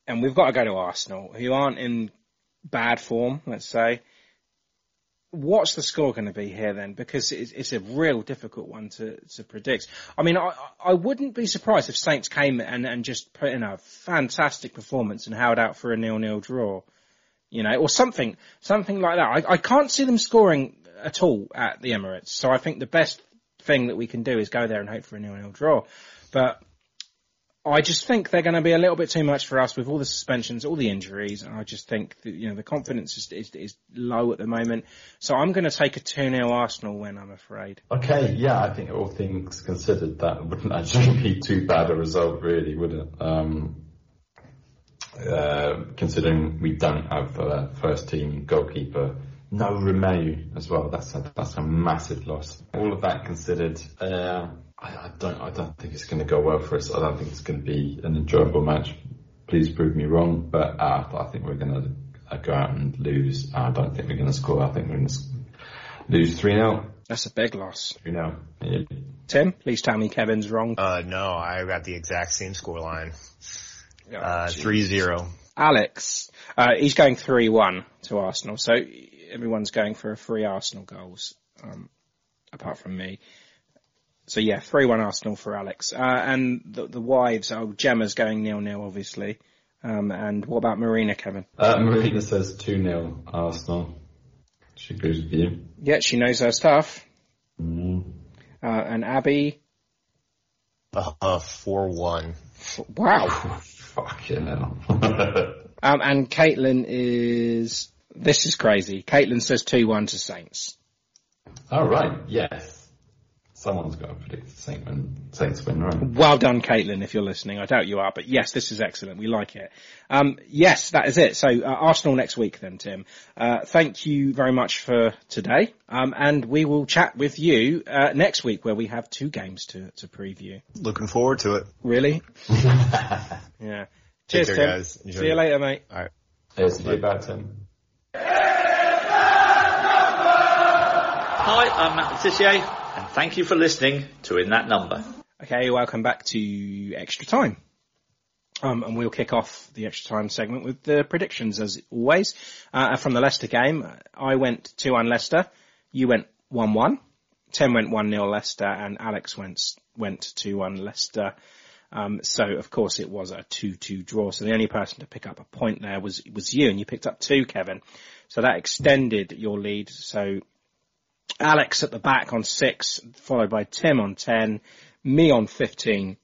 and we've got to go to Arsenal, who aren't in bad form, let's say. what's the score going to be here then? Because it's, it's a real difficult one to, to predict. I mean, I, I wouldn't be surprised if Saints came and, and just put in a fantastic performance and held out for a nil-nil draw, you know, or something, something like that. I, I can't see them scoring at all at the Emirates. So I think the best thing that we can do is go there and hope for a nil-nil draw. But I just think they're going to be a little bit too much for us with all the suspensions, all the injuries. And I just think that, you know, the confidence is, is, is low at the moment. So I'm going to take a 2-0 Arsenal win, I'm afraid. Okay, yeah, I think all things considered, that wouldn't actually be too bad a result, really, would it? Um, uh, considering we don't have a first team goalkeeper, no Romeu as well. That's a, that's a massive loss. All of that considered, uh, I, I don't I don't think it's going to go well for us. I don't think it's going to be an enjoyable match. Please prove me wrong, but uh, I think we're going to uh, go out and lose. I don't think we're going to score. I think we're going to lose three 0 That's a big loss. Three 0 yeah. Tim, please tell me Kevin's wrong. Uh, no, I got the exact same scoreline. Oh, Uh, 3-0. Alex, uh, he's going 3-1 to Arsenal, so everyone's going for a three Arsenal goals, um, apart from me. So yeah, 3-1 Arsenal for Alex. Uh, and the, the wives, oh, Gemma's going nil-nil, obviously. Um, and what about Marina, Kevin? Uh, Marina says 2 0 Arsenal. She agrees with you. Yeah, she knows her stuff. Mm. Uh, and Abby, Uh, uh, 4-1. wow. Fucking hell. Um, and Caitlin is, this is crazy. Caitlin says 2-1 to Saints. All right, yes. Someone's got to predict the Saint win, Saints win, right? Well done, Caitlin, if you're listening. I doubt you are, but yes, this is excellent. We like it. Um, yes, that is it. So uh, Arsenal next week then, Tim. Uh, thank you very much for today. Um, and we will chat with you uh, next week where we have two games to, to preview. Looking forward to it. Really? yeah. Take Cheers, care, Tim. guys. See you later, mate. All right. Yes, you about Tim. Hi, I'm Matt Le Tissier, and thank you for listening to In That Number. Okay, welcome back to Extra Time. Um, and we'll kick off the extra time segment with the predictions as always. Uh, from the Leicester game, I went 2-1 Leicester, you went 1-1, Tim went 1-0 Leicester, and Alex went, went 2-1 Leicester. Um, so of course it was a 2-2 draw, so the only person to pick up a point there was, was you, and you picked up two, Kevin. So that extended your lead, so Alex at the back on six, followed by Tim on 10, me on 15,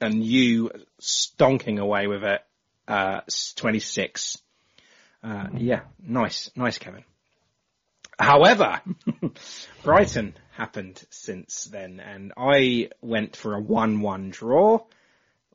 and you stonking away with it, uh, 26. Uh, yeah, nice, nice, Kevin. However, Brighton happened since then, and I went for a 1-1 draw,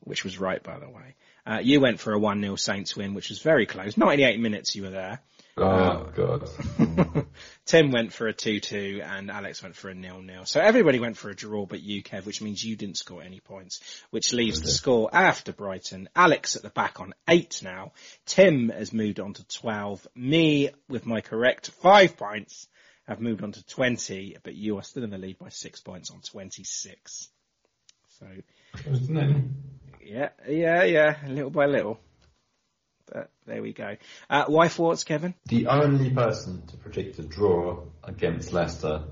which was right, by the way. Uh, you went for a 1-0 Saints win, which was very close. 98 minutes you were there. Oh, uh, God. Tim went for a 2-2 and Alex went for a nil-nil. So everybody went for a draw but you, Kev, which means you didn't score any points, which leaves the score after Brighton. Alex at the back on 8 now. Tim has moved on to 12. Me, with my correct 5 points, have moved on to 20, but you are still in the lead by 6 points on 26. So, yeah, yeah, yeah, little by little. But there we go. Uh, why thoughts, Kevin? The only person to predict a draw against Leicester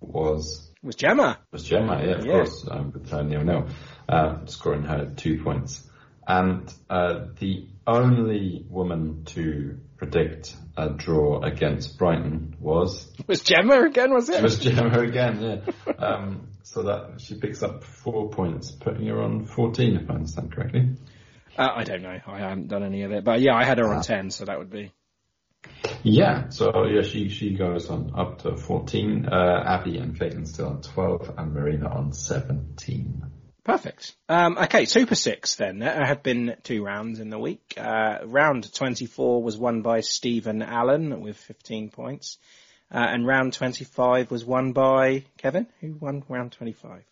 was Was Gemma. was Gemma, yeah, of Yeah. course, um, with her nil nil, um, scoring her two points. And uh, the only woman to predict a draw against Brighton was Was Gemma again, was it? it was Gemma again, yeah. Um, so that she picks up four points, putting her on fourteen, if I understand correctly. Uh, I don't know. I haven't done any of it, but yeah, I had her on ten, so that would be. Yeah, so yeah, she she goes on up to fourteen. Uh, Abby and Clayton still on twelve, and Marina on seventeen. Perfect. Um, okay, Super Six then. There have been two rounds in the week. Uh, round 24 was won by Stephen Allen with 15 points. Uh, and round 25 was won by Kevin, who won round 25.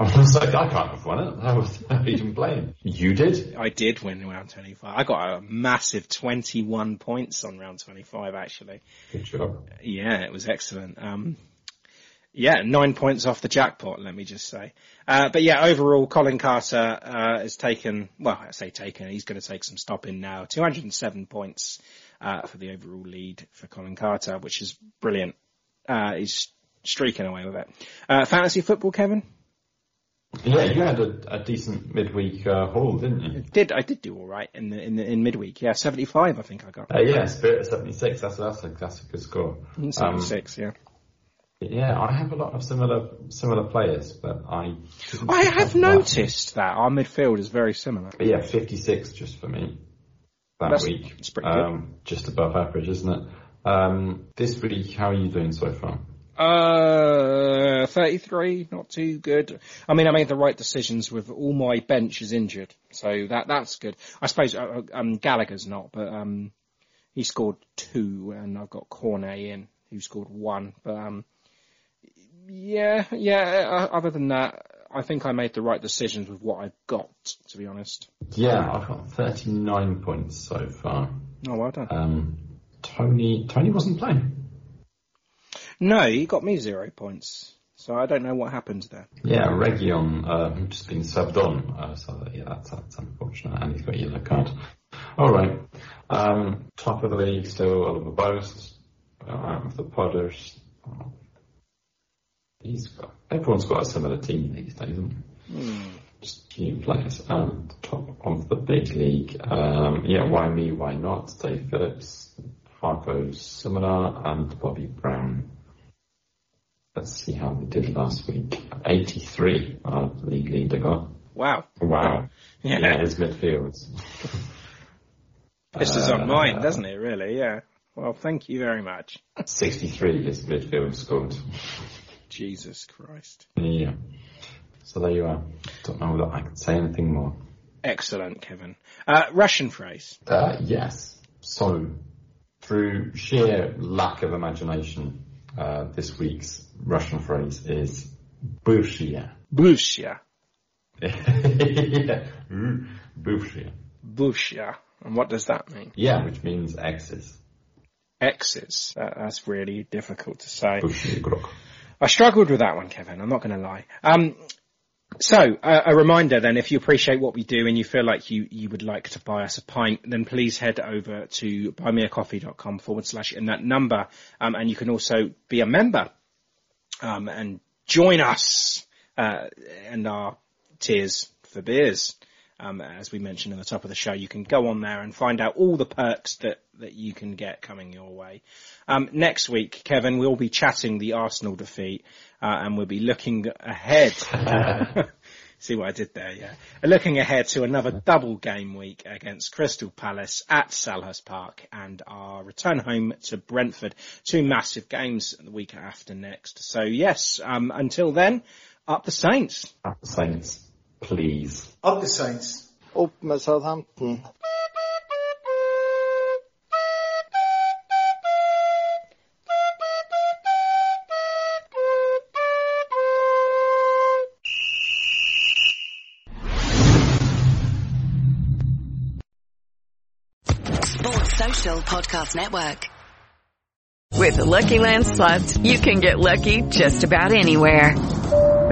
I was like, I can't have won it. I was even playing. You did? I did win round 25. I got a massive 21 points on round 25 actually. Good job. Yeah, it was excellent. Um, yeah, nine points off the jackpot, let me just say. Uh, but yeah, overall, Colin Carter, uh, has taken, well, I say taken, he's going to take some stopping now. 207 points, uh, for the overall lead for Colin Carter, which is brilliant. Uh, he's streaking away with it. Uh, fantasy football, Kevin? Yeah, you had a, a decent midweek uh, haul, didn't you? I Did I did do all right in the in the, in midweek? Yeah, seventy five. I think I got. Uh, yeah, Spirit of seventy six. That's that's a that's a good score. Seventy six. Um, yeah. Yeah, I have a lot of similar similar players, but I. I have noticed that. that our midfield is very similar. But yeah, fifty six just for me that That's, week. It's pretty good. Um, just above average, isn't it? Um, this week, how are you doing so far? Uh, 33, not too good. I mean, I made the right decisions with all my bench is injured, so that that's good. I suppose uh, um, Gallagher's not, but um, he scored two, and I've got Cornet in who scored one. But um, yeah, yeah. Uh, other than that, I think I made the right decisions with what I've got. To be honest. Yeah, I've got 39 points so far. Oh, well done. Um, Tony, Tony wasn't playing. No, he got me zero points. So I don't know what happened there. Yeah, Region uh, just been subbed on, uh, so yeah, that's, that's unfortunate, and he's got a yellow card. All right, um, top of the league still Oliver Boast, uh, the Potters. He's got everyone's got a similar team these days, isn't mm. Just few players. Um, top of the big league, um, yeah, why me, why not? Dave Phillips, Harpo's similar, and Bobby Brown. Let's see how we did last week. 83 uh, league leader got. Wow. Wow. Yeah. yeah his midfields. this uh, is on mine, doesn't it, really? Yeah. Well, thank you very much. 63 his midfield scored. Jesus Christ. Yeah. So there you are. Don't know that I can say anything more. Excellent, Kevin. Uh, Russian phrase. Uh, yes. So, through sheer lack of imagination, uh, this week's Russian phrase is bывшие. Bывшие. yeah. Bывшие. Bывшие. And what does that mean? Yeah, which means exes. Exes. That, that's really difficult to say. I struggled with that one, Kevin. I'm not going to lie. Um, so, uh, a reminder then, if you appreciate what we do and you feel like you, you would like to buy us a pint, then please head over to buymeacoffee.com forward slash in that number. Um, and you can also be a member, um, and join us, uh, and our tiers for beers. Um, as we mentioned at the top of the show, you can go on there and find out all the perks that, that you can get coming your way. Um, next week, Kevin, we'll be chatting the Arsenal defeat, uh, and we'll be looking ahead. See what I did there, yeah. Looking ahead to another double game week against Crystal Palace at Selhurst Park and our return home to Brentford. Two massive games the week after next. So yes, um, until then, up the Saints. Up the Saints, please. Up the Saints. Up med Southampton. Sports Social Podcast Network. With the Lucky Land slots, you can get lucky just about anywhere.